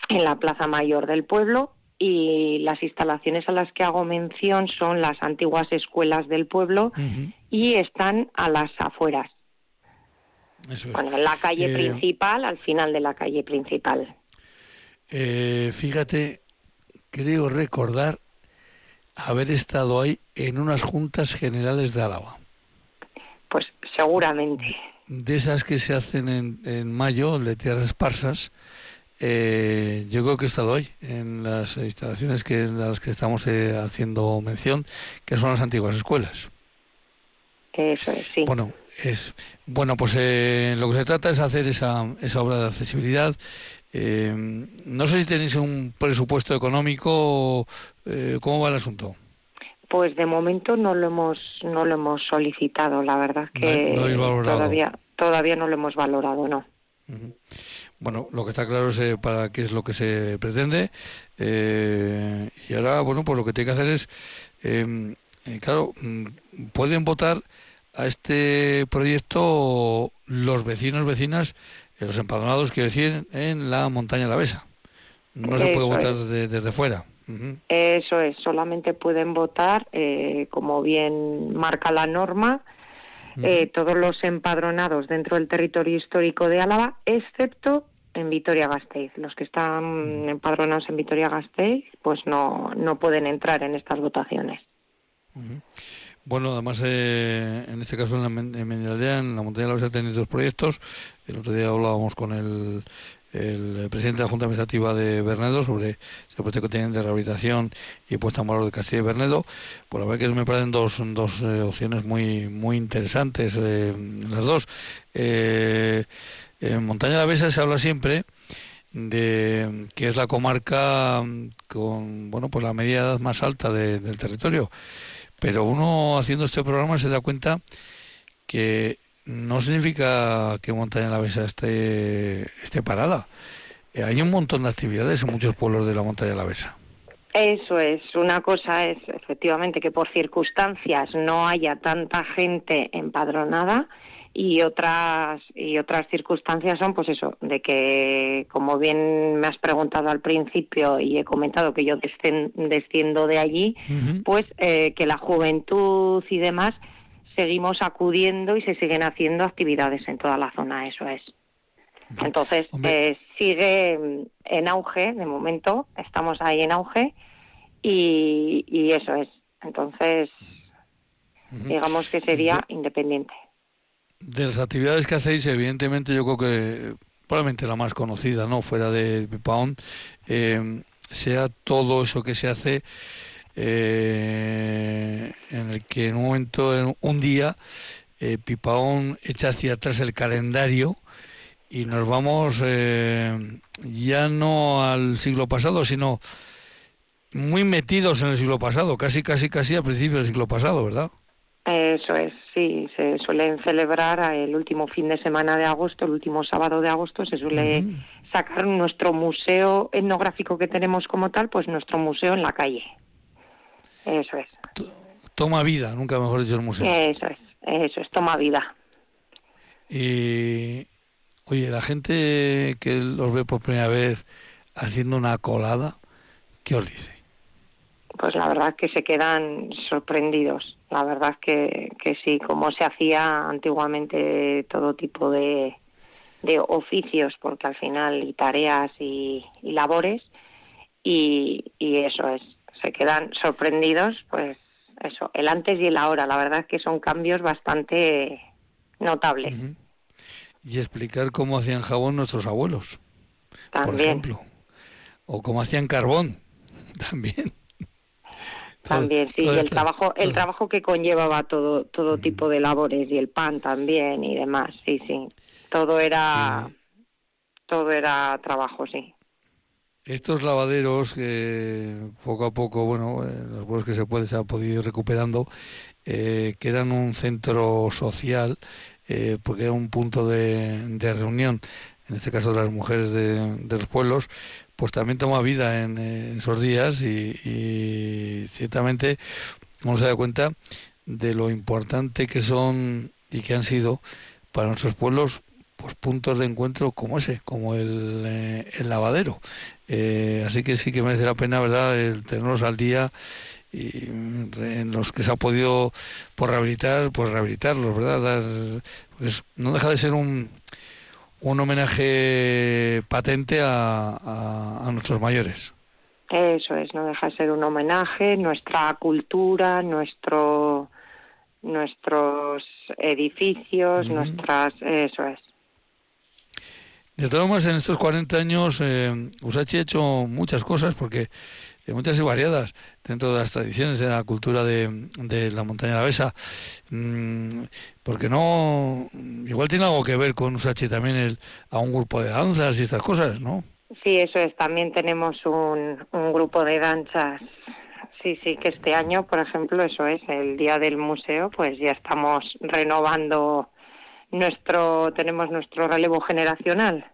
en la plaza mayor del pueblo y las instalaciones a las que hago mención son las antiguas escuelas del pueblo y están a las afueras. Bueno, en la calle eh, principal, al final de la calle principal. Eh, fíjate, creo recordar haber estado ahí en unas juntas generales de Álava. Pues seguramente. De esas que se hacen en, en mayo, de tierras esparsas, eh, yo creo que he estado hoy en las instalaciones que, de las que estamos eh, haciendo mención, que son las antiguas escuelas. Eso es, sí. Bueno, es, bueno pues eh, lo que se trata es hacer esa, esa obra de accesibilidad. Eh, no sé si tenéis un presupuesto económico, ¿cómo va el asunto? Pues de momento no lo hemos no lo hemos solicitado, la verdad que todavía todavía no lo hemos valorado, no. Bueno, lo que está claro es eh, para qué es lo que se pretende. Eh, y ahora, bueno, pues lo que tiene que hacer es, em, eh, claro, mm, pueden votar a este proyecto los vecinos, vecinas, los empadronados, quiero decir, en la montaña de la Besa. No se puede votar desde fuera. Eso es, solamente pueden votar, como bien marca la norma, eh, todos los empadronados dentro del territorio histórico de Álava, excepto en Vitoria-Gasteiz. Los que están empadronados en Vitoria-Gasteiz, pues no, no pueden entrar en estas votaciones. Bueno, además, eh, en este caso en, la, en en la montaña de la Besa, tenéis dos proyectos. El otro día hablábamos con el el presidente de la Junta Administrativa de Bernedo sobre ese proyecto que tienen de rehabilitación y puesta en valor de Castilla y Bernedo. Pues la verdad que me parecen dos, dos eh, opciones muy, muy interesantes, eh, las dos. Eh, en Montaña de la Besa se habla siempre de que es la comarca con bueno pues la media edad más alta del territorio. Pero uno haciendo este programa se da cuenta que no significa que Montaña la Besa esté, esté parada. hay un montón de actividades en muchos pueblos de la montaña la Besa. Eso es, una cosa es efectivamente que por circunstancias no haya tanta gente empadronada y otras y otras circunstancias son pues eso de que como bien me has preguntado al principio y he comentado que yo desciendo de allí pues eh, que la juventud y demás seguimos acudiendo y se siguen haciendo actividades en toda la zona eso es. Entonces eh, sigue en auge de momento estamos ahí en auge y, eso es. Entonces, digamos que sería independiente. De las actividades que hacéis, evidentemente yo creo que probablemente la más conocida, ¿no? Fuera de Pipaón, eh, sea todo eso que se hace eh, en el que en un momento, en un día, eh, Pipaón echa hacia atrás el calendario y nos vamos eh, ya no al siglo pasado, sino muy metidos en el siglo pasado, casi, casi, casi a principios del siglo pasado, ¿verdad? Eso es, sí, se suelen celebrar el último fin de semana de agosto, el último sábado de agosto, se suele sacar nuestro museo etnográfico que tenemos como tal, pues nuestro museo en la calle. Eso es. Toma vida, nunca mejor dicho el museo. Eso es, eso es, toma vida. Y, oye, la gente que los ve por primera vez haciendo una colada, ¿qué os dice? Pues la verdad que se quedan sorprendidos. La verdad que, que sí, como se hacía antiguamente todo tipo de, de oficios, porque al final y tareas y, labores, y, y, eso es, se quedan sorprendidos, pues eso, el antes y el ahora. La verdad es que son cambios bastante notables. Y explicar cómo hacían jabón nuestros abuelos, También. por ejemplo, o cómo hacían carbón, [LAUGHS] también. También, sí, y el trabajo, el trabajo que conllevaba todo, todo tipo de labores y el pan también y demás, sí, sí. Todo era, todo era trabajo, sí. Estos lavaderos que poco a poco, bueno, los pueblos que se puede se ha podido ir recuperando, eh, que eran un centro social, eh, porque era un punto de, de reunión, en este caso de las mujeres de, de los pueblos, pues también toma vida en, esos días y, ciertamente uno se da cuenta de lo importante que son y que han sido para nuestros pueblos pues puntos de encuentro como ese, como el, eh, lavadero. Eh, así que sí que merece la pena, ¿verdad?, el tenerlos al día y en los que se ha podido por rehabilitar, pues rehabilitarlos, ¿verdad? pues no deja de ser un, un homenaje patente a, a, nuestros mayores. Eso es, no deja de ser un homenaje, nuestra cultura, nuestro, nuestros edificios, nuestras, eso es. De todas formas, en estos 40 años, eh, Usachi ha hecho muchas cosas porque muchas y variadas dentro de las tradiciones de la cultura de, de la montaña de la Besa. Mm, porque no, igual tiene algo que ver con Usachi también el, a un grupo de danzas y estas cosas, ¿no? Sí, eso es. También tenemos un, un grupo de danzas. Sí, sí, que este año, por ejemplo, eso es, el día del museo, pues ya estamos renovando nuestro, tenemos nuestro relevo generacional.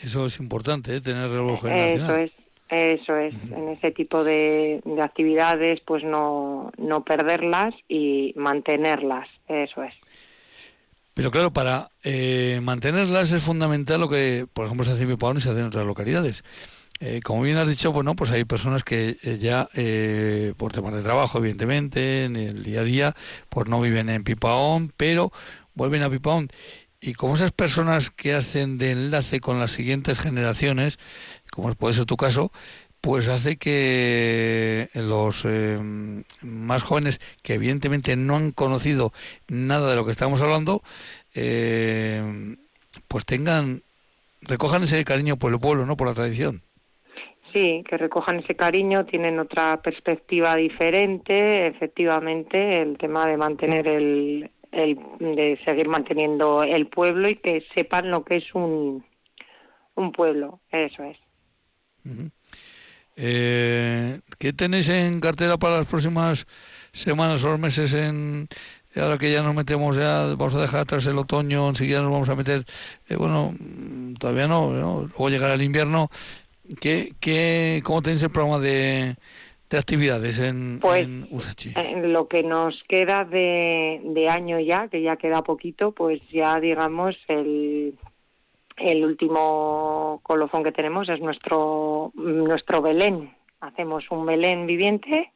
Eso es importante, ¿eh? tener relevo generacional. Eso es. Eso es, en ese tipo de, actividades, pues no, no perderlas y mantenerlas, eso es. Pero claro, para eh, mantenerlas es fundamental lo que, por ejemplo, se hace en Pipaón y se hace en otras localidades. Eh, como bien has dicho, bueno, pues hay personas que eh, ya, por temas de trabajo, evidentemente, en el día a día, pues no viven en Pipaón, pero vuelven a Pipaón. Y como esas personas que hacen de enlace con las siguientes generaciones, como puede ser tu caso, pues hace que los eh, más jóvenes que evidentemente no han conocido nada de lo que estamos hablando, eh, pues tengan, recojan ese cariño por el pueblo, no por la tradición. Sí, que recojan ese cariño, tienen otra perspectiva diferente, efectivamente, el tema de mantener el, el de seguir manteniendo el pueblo y que sepan lo que es un, un pueblo, eso es eh, ¿Qué tenéis en cartera para las próximas semanas o meses en, ahora que ya nos metemos, ya vamos a dejar atrás el otoño, enseguida nos vamos a meter, eh, bueno, mm, todavía no, ¿no? luego llegará el invierno. ¿Qué, qué, ¿Cómo tenéis el programa de, de actividades en, Pues, en Usachi? En lo que nos queda de, de año ya, que ya queda poquito, pues ya digamos el, el último colofón que tenemos es nuestro, nuestro Belén. Hacemos un Belén viviente.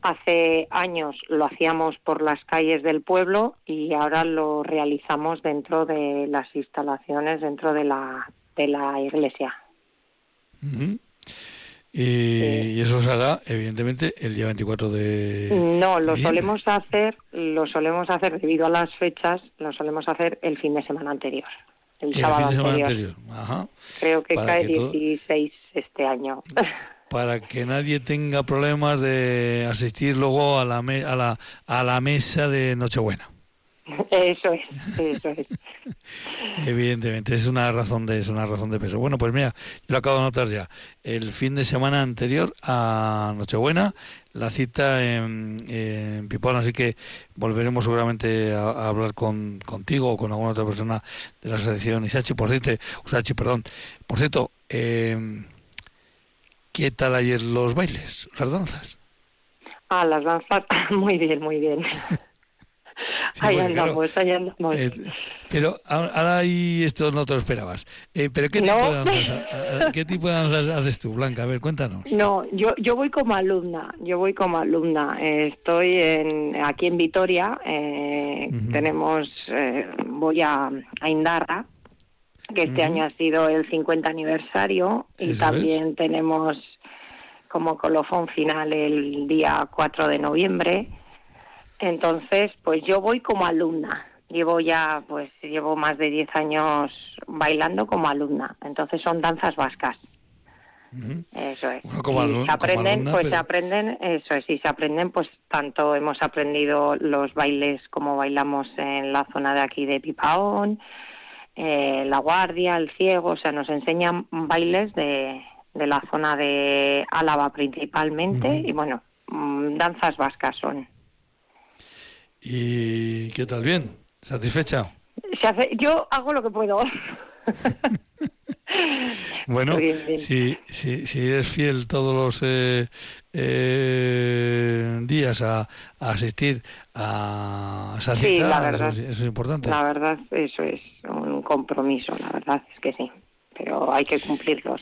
Hace años lo hacíamos por las calles del pueblo y ahora lo realizamos dentro de las instalaciones, dentro de la, de la iglesia. Y, y eso se hará, evidentemente, el día 24 de. No, lo solemos hacer, lo solemos hacer debido a las fechas, lo solemos hacer el fin de semana anterior, el, El fin sábado de semana anterior. anterior. Ajá. Creo que Para cae que todo- 16 este año. [LAUGHS] Para que nadie tenga problemas de asistir luego a la, me- a la, a la mesa de Nochebuena. eso es, eso es. [LAUGHS] Evidentemente, es una razón de es una razón de peso. Bueno, pues mira, yo lo acabo de notar ya. El fin de semana anterior a Nochebuena, la cita en, en Pipón, así que volveremos seguramente a, a hablar con contigo o con alguna otra persona de la asociación Isachi. Por cierto, Usachi, perdón. Por cierto, eh, ¿qué tal ayer los bailes, las danzas? Ah, las danzas, [LAUGHS] muy bien, muy bien. [LAUGHS] Sí, ahí porque, claro, andamos, ahí andamos. Eh, pero ahora ahí esto no te lo esperabas. Eh, pero ¿qué tipo, No. de danzas, ¿qué tipo de danzas haces tú, Blanca? A ver, cuéntanos. No, yo, yo voy como alumna, yo voy como alumna. Eh, estoy en, aquí en Vitoria, eh, Ujú. tenemos, eh, voy a, a Indarra, que este año ha sido el 50 aniversario, y también tenemos como colofón final el día 4 de noviembre. Entonces, pues yo voy como alumna. Llevo ya, pues llevo más de 10 años bailando como alumna. Entonces son danzas vascas. Eso es. Bueno, como Y alumna- se aprenden, como alumna, pues pero- se aprenden, eso es, y se aprenden, pues tanto hemos aprendido los bailes como bailamos en la zona de aquí de Pipaón, eh, la guardia, el ciego, o sea, nos enseñan bailes de, de la zona de Álava principalmente, y bueno, mm, danzas vascas son. ¿Y qué tal? ¿Bien? ¿Satisfecha? Yo hago lo que puedo. [LAUGHS] Bueno, Bien, bien. si, si, si eres fiel todos los eh, eh, días a, a asistir a esa Sí, cita, la eso, verdad. es- eso es importante. La verdad, eso es un compromiso, la verdad es que sí, pero hay que cumplirlos.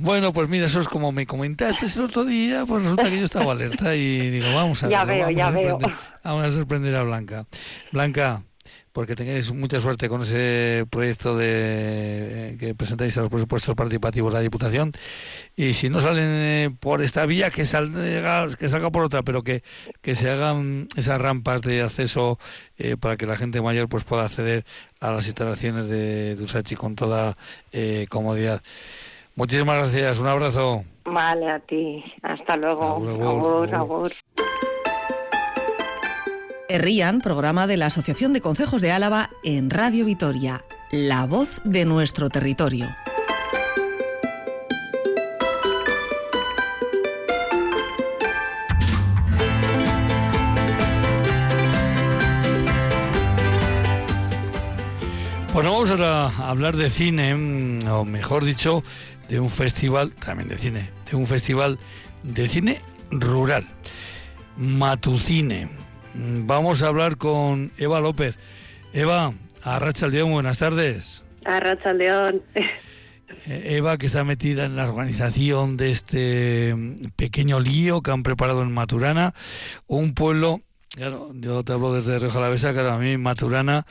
Bueno, pues mira, eso es como me comentaste el otro día, pues resulta que yo estaba alerta y digo, vamos a Ya verlo, veo, ya veo. Vamos a sorprender a Blanca. Blanca, porque tengáis mucha suerte con ese proyecto de que presentáis a los presupuestos participativos de la Diputación y si no salen eh, por esta vía que salga, que salga por otra, pero que, que se hagan esas rampas de acceso eh, para que la gente mayor pues pueda acceder a las instalaciones de Dusachi con toda eh, comodidad. Muchísimas gracias, un abrazo. Vale, a ti. Hasta luego. Agur, agur. Herrían, programa de la Asociación de Concejos de Álava en Radio Vitoria, la voz de nuestro territorio. Bueno, vamos ahora a hablar de cine, mm, o mejor dicho, de un festival, también de cine, de un festival de cine rural, Matucine. Mm, Vamos a hablar con Eva López. Eva, Arracha León, buenas tardes. Arracha León. Eh, Eva, que está metida en la organización de este mm, pequeño lío que han preparado en Maturana, un pueblo, claro, yo te hablo desde Rioja Alavesa, claro, a mí Maturana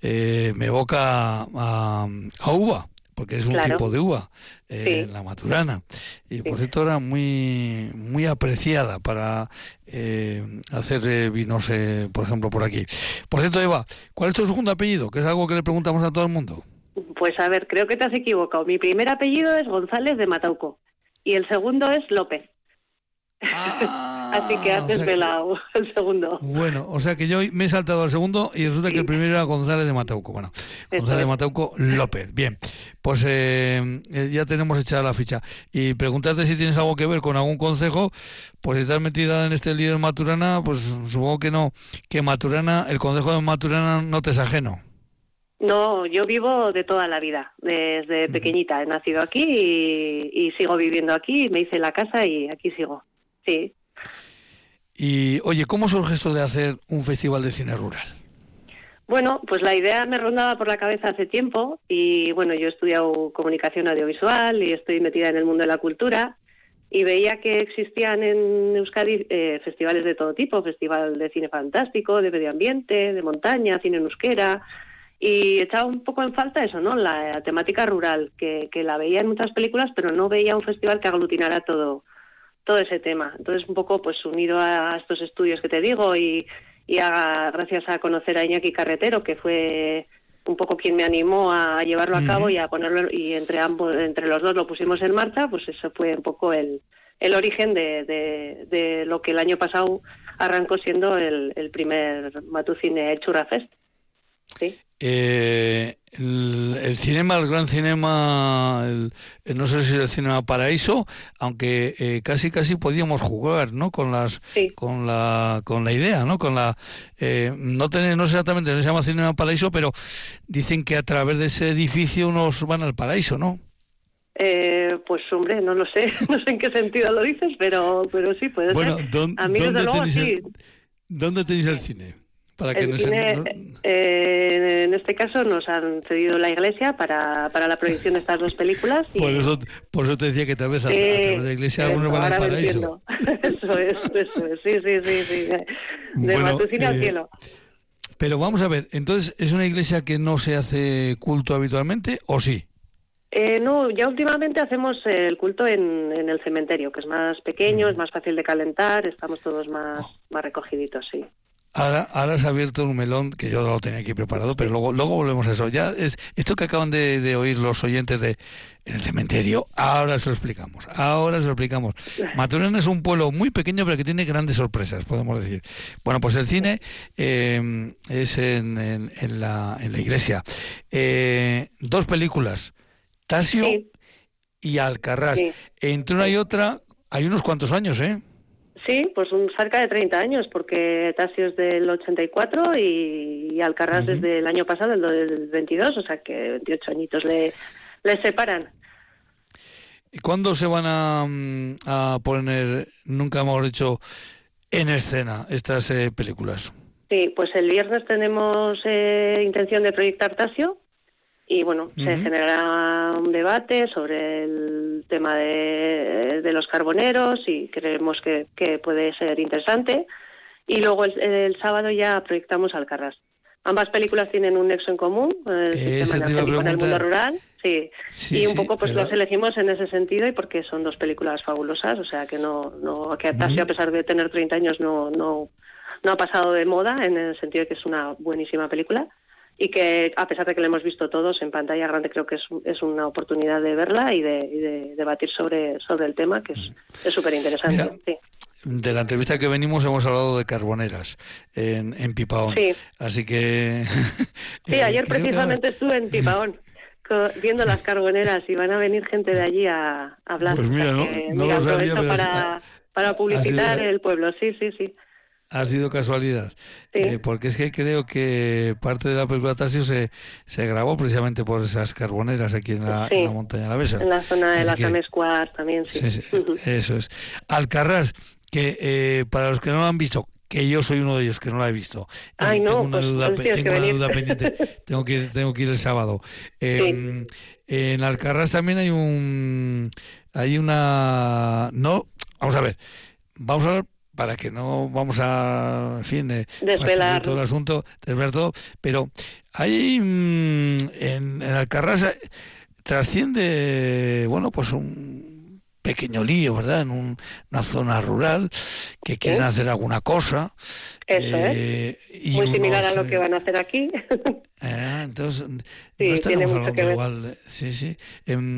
eh, me evoca a, a uva, porque es un Claro. tipo de uva, eh, Sí. la Maturana. Y por cierto era muy, muy apreciada para eh, hacer eh, vinos, eh, por ejemplo, por aquí. Por cierto, Eva, ¿cuál es tu segundo apellido? Que es algo que le preguntamos a todo el mundo. Pues a ver, creo que te has equivocado. Mi primer apellido es González de Matauco y el segundo es López. Ah, Así que has desvelado el segundo. Bueno, o sea que yo me he saltado al segundo y resulta que el primero era González de Matauco. Bueno, González de Matauco López. Bien, pues eh, eh, ya tenemos echada la ficha. Y preguntarte si tienes algo que ver con algún consejo, pues si estás metida en este lío de Maturana, pues supongo que no, que Maturana, el consejo de Maturana no te es ajeno. No, yo vivo de toda la vida, desde pequeñita. He nacido aquí y, sigo viviendo aquí, me hice la casa y aquí sigo. Sí. Y oye, ¿cómo surge esto de hacer un festival de cine rural? Bueno, pues la idea me rondaba por la cabeza hace tiempo y bueno, yo he estudiado comunicación audiovisual y estoy metida en el mundo de la cultura y veía que existían en Euskadi eh, festivales de todo tipo, festival de cine fantástico, de medio ambiente, de montaña, cine en euskera, y echaba un poco en falta eso, ¿no? La, temática rural, que, que, la veía en muchas películas, pero no veía un festival que aglutinara todo, todo ese tema. Entonces, un poco pues unido a estos estudios que te digo y, y a, gracias a conocer a Iñaki Carretero, que fue un poco quien me animó a llevarlo a cabo y a ponerlo, y entre ambos, entre los dos lo pusimos en marcha, pues eso fue un poco el, el origen de, de, de lo que el año pasado arrancó siendo el, el primer Matucine Churra Fest. ¿Sí? Eh, el, cinema, el gran cinema, no sé si el cinema paraíso, aunque eh, casi casi podíamos jugar, ¿no? Con las, con la, con la idea, ¿no? Con la, eh, no tener, no exactamente, no se llama cinema paraíso, pero dicen que a través de ese edificio nos van al paraíso, ¿no? Eh, pues hombre, no lo sé, [LAUGHS] no sé en qué sentido lo dices, pero, pero sí puede bueno, ser. a mí desde luego sí. ¿Dónde tenéis el cine? Eh, en este caso nos han cedido la iglesia para, para la proyección de estas dos películas. Por, eso, por eso te decía que tal vez a, través de la iglesia algunos van al paraíso. [LAUGHS] eso es, eso es, sí, sí, sí, sí. De bueno, al eh, cielo. Pero vamos a ver, entonces, ¿es una iglesia que no se hace culto habitualmente o sí? Eh, no, ya últimamente hacemos el culto en, en, el cementerio, que es más pequeño, es más fácil de calentar, estamos todos más, oh. más recogiditos, sí. Ahora, ahora has abierto un melón que yo lo tenía aquí preparado, pero luego, luego volvemos a eso. Ya es esto que acaban de, oír los oyentes de el cementerio. Ahora se lo explicamos. Ahora se lo explicamos. [LAUGHS] Maturana es un pueblo muy pequeño, pero que tiene grandes sorpresas, podemos decir. Bueno, pues el cine eh, es en, en, la, en la iglesia. Eh, dos películas, Tasio y Alcarrás. Entre una y otra hay unos cuantos años, ¿eh? Sí, pues un cerca de 30 años, porque Tasio es del 84 y, y Alcarrás desde el año pasado, el del 22, o sea que 28 añitos le, le separan. ¿Y cuándo se van a, a, poner, nunca hemos dicho, en escena estas eh, películas? Sí, pues el viernes tenemos eh, intención de proyectar Tasio y bueno, se generará un debate sobre el tema de, de los carboneros y creemos que, que, puede ser interesante. Y luego el, sábado ya proyectamos Alcarrás. Ambas películas tienen un nexo en común, el sistema en el mundo rural. Sí. y un poco pues las elegimos en ese sentido y porque son dos películas fabulosas, o sea que no, no que Tasio, a pesar de tener 30 años no, no, no ha pasado de moda en el sentido de que es una buenísima película y que a pesar de que la hemos visto todos en pantalla grande creo que es, es una oportunidad de verla y de, debatir sobre, sobre el tema que es súper interesante. De la entrevista que venimos hemos hablado de carboneras en, en Pipaón. Así que... [LAUGHS] Sí, eh, ayer precisamente estuve en Pipaón [LAUGHS] viendo las carboneras y van a venir gente de allí a, hablar. Pues mira, no, lo para, para publicitar el pueblo, sí, sí, sí. Ha sido casualidad. Eh, porque es que creo que parte de la película Tasio se, se grabó precisamente por esas carboneras aquí en la, montaña de la Besa. En la zona de las Amescuar también, sí. eso es. Alcarrás, que eh, para los que no lo han visto, que yo soy uno de ellos que no la he visto. Ay, no, tengo una, pues, duda, tengo una duda pendiente. [LAUGHS] tengo que ir, tengo que ir el sábado. Em, en Alcarrás también hay un hay una no, vamos a ver. Vamos a ver para que no vamos a, en fin, eh, desvelar todo el asunto, desvelar todo, pero hay mm, en, en Alcarrasa trasciende, bueno, pues un pequeño lío, ¿verdad? En una zona rural, que quieren hacer alguna cosa. Eso eh, Muy similar a lo que van a hacer aquí. Eh, [LAUGHS] entonces, sí, tiene mucho que ver. Igual, sí, sí. Em,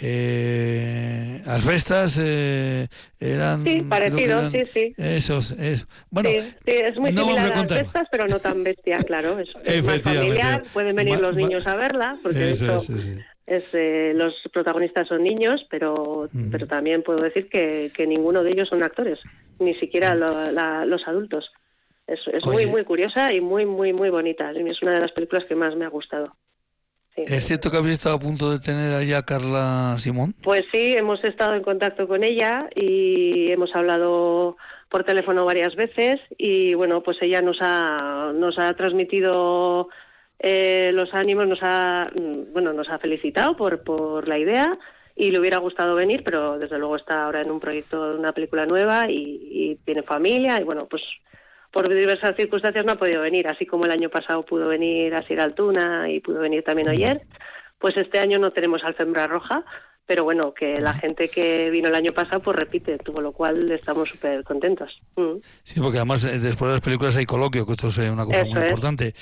eh, eh, asbestas eran... Sí, parecidos, sí, sí. Esos, eso. Bueno, sí, es muy similar a asbestas, pero no tan bestia, claro. Es, es más familiar, pueden venir los niños a verla, porque eso, esto... sí, es, eh, los protagonistas son niños, pero, pero también puedo decir que, que, ninguno de ellos son actores, ni siquiera los adultos. Es, es muy, muy curiosa y muy, muy, muy bonita. Es una de las películas que más me ha gustado. ¿Es cierto que habéis estado a punto de tener allá a Carla Simón? Pues sí, hemos estado en contacto con ella y hemos hablado por teléfono varias veces y bueno, pues ella nos ha, nos ha transmitido eh, los ánimos, nos ha, bueno, nos ha felicitado por, por la idea y le hubiera gustado venir, pero desde luego está ahora en un proyecto de una película nueva y, tiene familia y bueno, pues por diversas circunstancias no ha podido venir, así como el año pasado pudo venir a Sir Altuna y pudo venir también ayer, pues este año no tenemos alfombra roja, pero bueno, que la gente que vino el año pasado pues repite, con lo cual estamos súper contentos. Mm. Sí, porque además eh, después de las películas hay coloquio, que esto es eh, una cosa muy importante.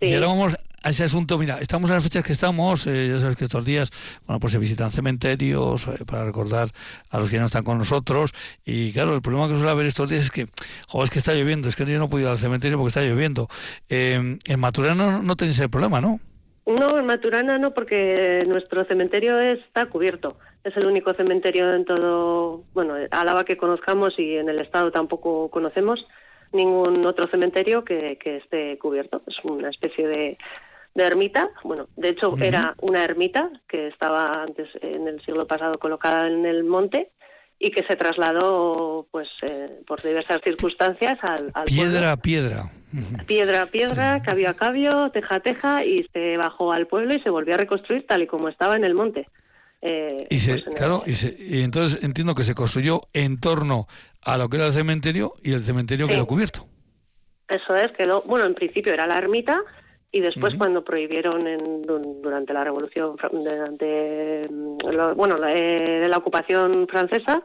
Y ahora vamos a ese asunto, mira, estamos en las fechas que estamos, eh, ya sabes que estos días, bueno, pues se visitan cementerios para recordar a los que no están con nosotros y claro, el problema que suele haber estos días es que, joder, es que está lloviendo, es que yo no he podido ir al cementerio porque está lloviendo. en Maturana no tenéis el problema, ¿no? No, en Maturana no, porque nuestro cementerio está cubierto. Es el único cementerio en todo, bueno, Álava que conozcamos y en el estado tampoco conocemos ningún otro cementerio que, esté cubierto. Es una especie de, ermita. Bueno, de hecho era una ermita que estaba antes en el siglo pasado colocada en el monte y que se trasladó pues eh, por diversas circunstancias al, piedra a piedra. Piedra a piedra cabio a cabio teja a teja y se bajó al pueblo y se volvió a reconstruir tal y como estaba en el monte. Eh, y se, pues, claro y, entonces entiendo que se construyó en torno a lo que era el cementerio y el cementerio quedó cubierto. Eso es quedó bueno en principio era la ermita y después cuando prohibieron en, durante la revolución durante bueno eh, de la ocupación francesa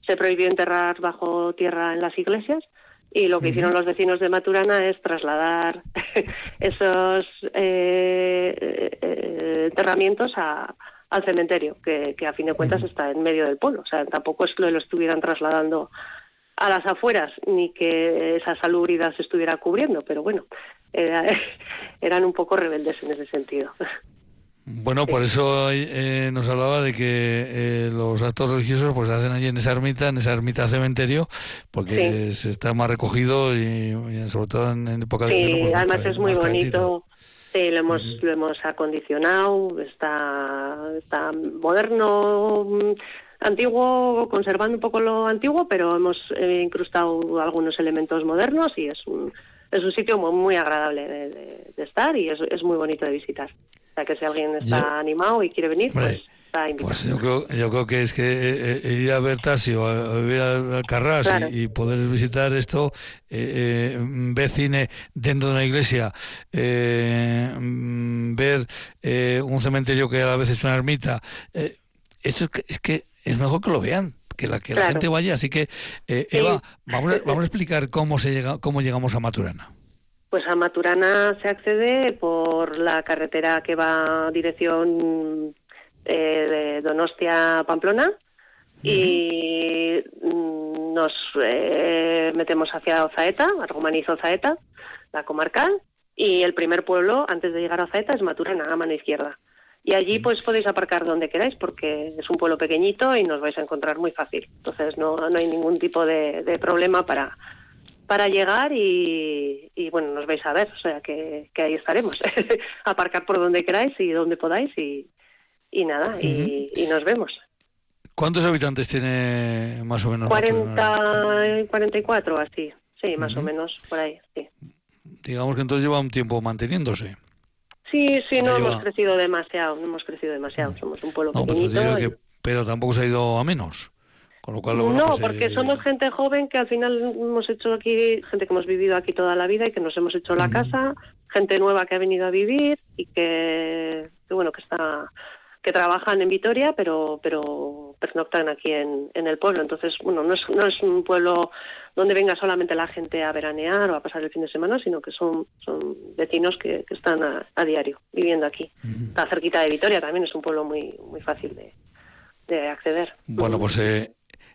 se prohibió enterrar bajo tierra en las iglesias y lo que hicieron los vecinos de Maturana es trasladar [LAUGHS] esos eh, eh, enterramientos al cementerio, que, a fin de cuentas está en medio del pueblo. O sea, tampoco es que lo estuvieran trasladando a las afueras ni que esa salubridad se estuviera cubriendo, pero bueno, [LAUGHS] eran un poco rebeldes en ese sentido. Bueno, por eso eh, nos hablaba de que eh, los actos religiosos pues se hacen allí en esa ermita, en esa ermita cementerio, porque se está más recogido y, sobre todo en, época de Sí, pues, además es muy bonito. Sí, lo hemos, lo hemos acondicionado, está, está moderno, mm, antiguo, conservando un poco lo antiguo, pero hemos eh, incrustado algunos elementos modernos y es un, es un sitio muy, agradable de, estar y es, es muy bonito de visitar. Que si alguien está animado y quiere venir, pues está invitado. Pues yo creo, yo creo que es que eh, eh, ir a ver Tasio, a, ir al Carras y, poder visitar esto, eh, ver cine dentro de una iglesia, mm, ver un cementerio que a vez es una ermita, eso es que, es que es mejor que lo vean que la que la gente vaya así que Eva vamos a, vamos a explicar cómo se llega cómo llegamos a Maturana. Pues a Maturana se accede por la carretera que va dirección eh, de Donostia a Pamplona y mm, nos eh, metemos hacia Ozaeta, Argomanizo Ozaeta, la comarcal, y el primer pueblo antes de llegar a Ozaeta es Maturana, a mano izquierda. Y allí pues podéis aparcar donde queráis porque es un pueblo pequeñito y nos vais a encontrar muy fácil. Entonces no, no hay ningún tipo de problema para, para llegar y, bueno, nos vais a ver, o sea que, ahí estaremos. [LAUGHS] Aparcar por donde queráis y donde podáis y, nada, y, nos vemos. ¿Cuántos habitantes tiene más o menos? 40, 44, así, sí, más o menos, por ahí, sí. Digamos que entonces lleva un tiempo manteniéndose. Sí, sí, no hemos crecido demasiado, no hemos crecido demasiado, somos un pueblo pues pequeñito. pero tampoco se ha ido a menos. No, pues, porque eh, somos gente joven que al final hemos hecho aquí, gente que hemos vivido aquí toda la vida y que nos hemos hecho la casa, gente nueva que ha venido a vivir y que, bueno, que está que trabajan en Vitoria, pero pero pernoctan aquí en, en el pueblo. Entonces, bueno, no es, no es un pueblo donde venga solamente la gente a veranear o a pasar el fin de semana, sino que son, son vecinos que, están a, diario viviendo aquí. Está cerquita de Vitoria, también es un pueblo muy, muy fácil de, de acceder. Bueno, pues eh,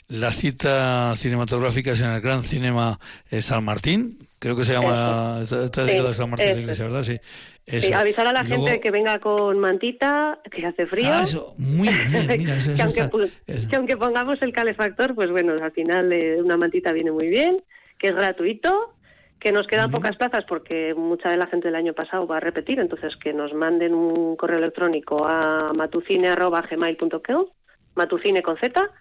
la cita cinematográfica es en el Gran Cinema eh, San Martín, creo que se llama, está, dedicado a San Martín de la Iglesia, ¿verdad? Sí. avisar a la gente que venga con mantita, que hace frío. Ah, eso, muy bien, mira, [LAUGHS] eso, que, aunque, pongamos el calefactor, pues bueno, al final eh, una mantita viene muy bien, que es gratuito, que nos quedan pocas plazas porque mucha de la gente del año pasado va a repetir, entonces que nos manden un correo electrónico a matucine.gmail.com, matucine con Z,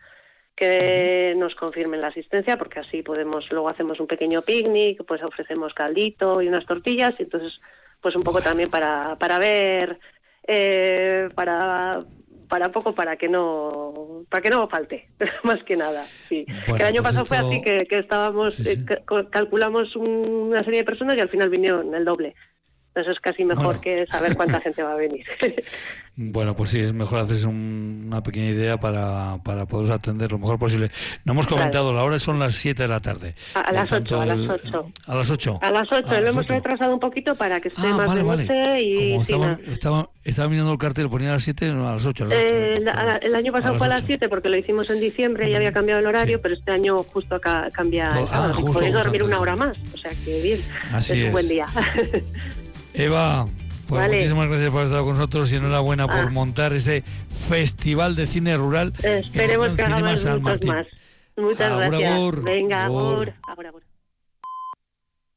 que nos confirmen la asistencia, porque así podemos, luego hacemos un pequeño picnic, pues ofrecemos caldito y unas tortillas, y entonces, pues un poco también para, para ver, eh, para para poco para que no para que no falte [LAUGHS] más que nada sí. El año pues pasado fue así que, estábamos eh, calculamos una serie de personas y al final vinieron el doble eso es casi mejor que saber cuánta gente va a venir. [LAUGHS] bueno, pues sí, es mejor hacerse una pequeña idea para, para poder atender lo mejor posible. No hemos comentado, la hora son las 7 de la tarde. A, las 8, a las 8. ¿A las 8? A las 8, lo hemos retrasado un poquito para que esté ah, más de noche y... estaba, estaba, estaba, mirando el cartel, ponía a las 7, no, a las 8. eh, el año pasado fue a las 7 porque lo hicimos en diciembre y había cambiado el horario, pero este año justo acá cambia... Ah, podéis dormir una hora más, o sea que bien, Así es un buen día. [LAUGHS] Eva, pues muchísimas gracias por estar con nosotros y enhorabuena por ah. montar ese festival de cine rural. Esperemos que hagamos muchos más. Muchas gracias. Venga, ahora.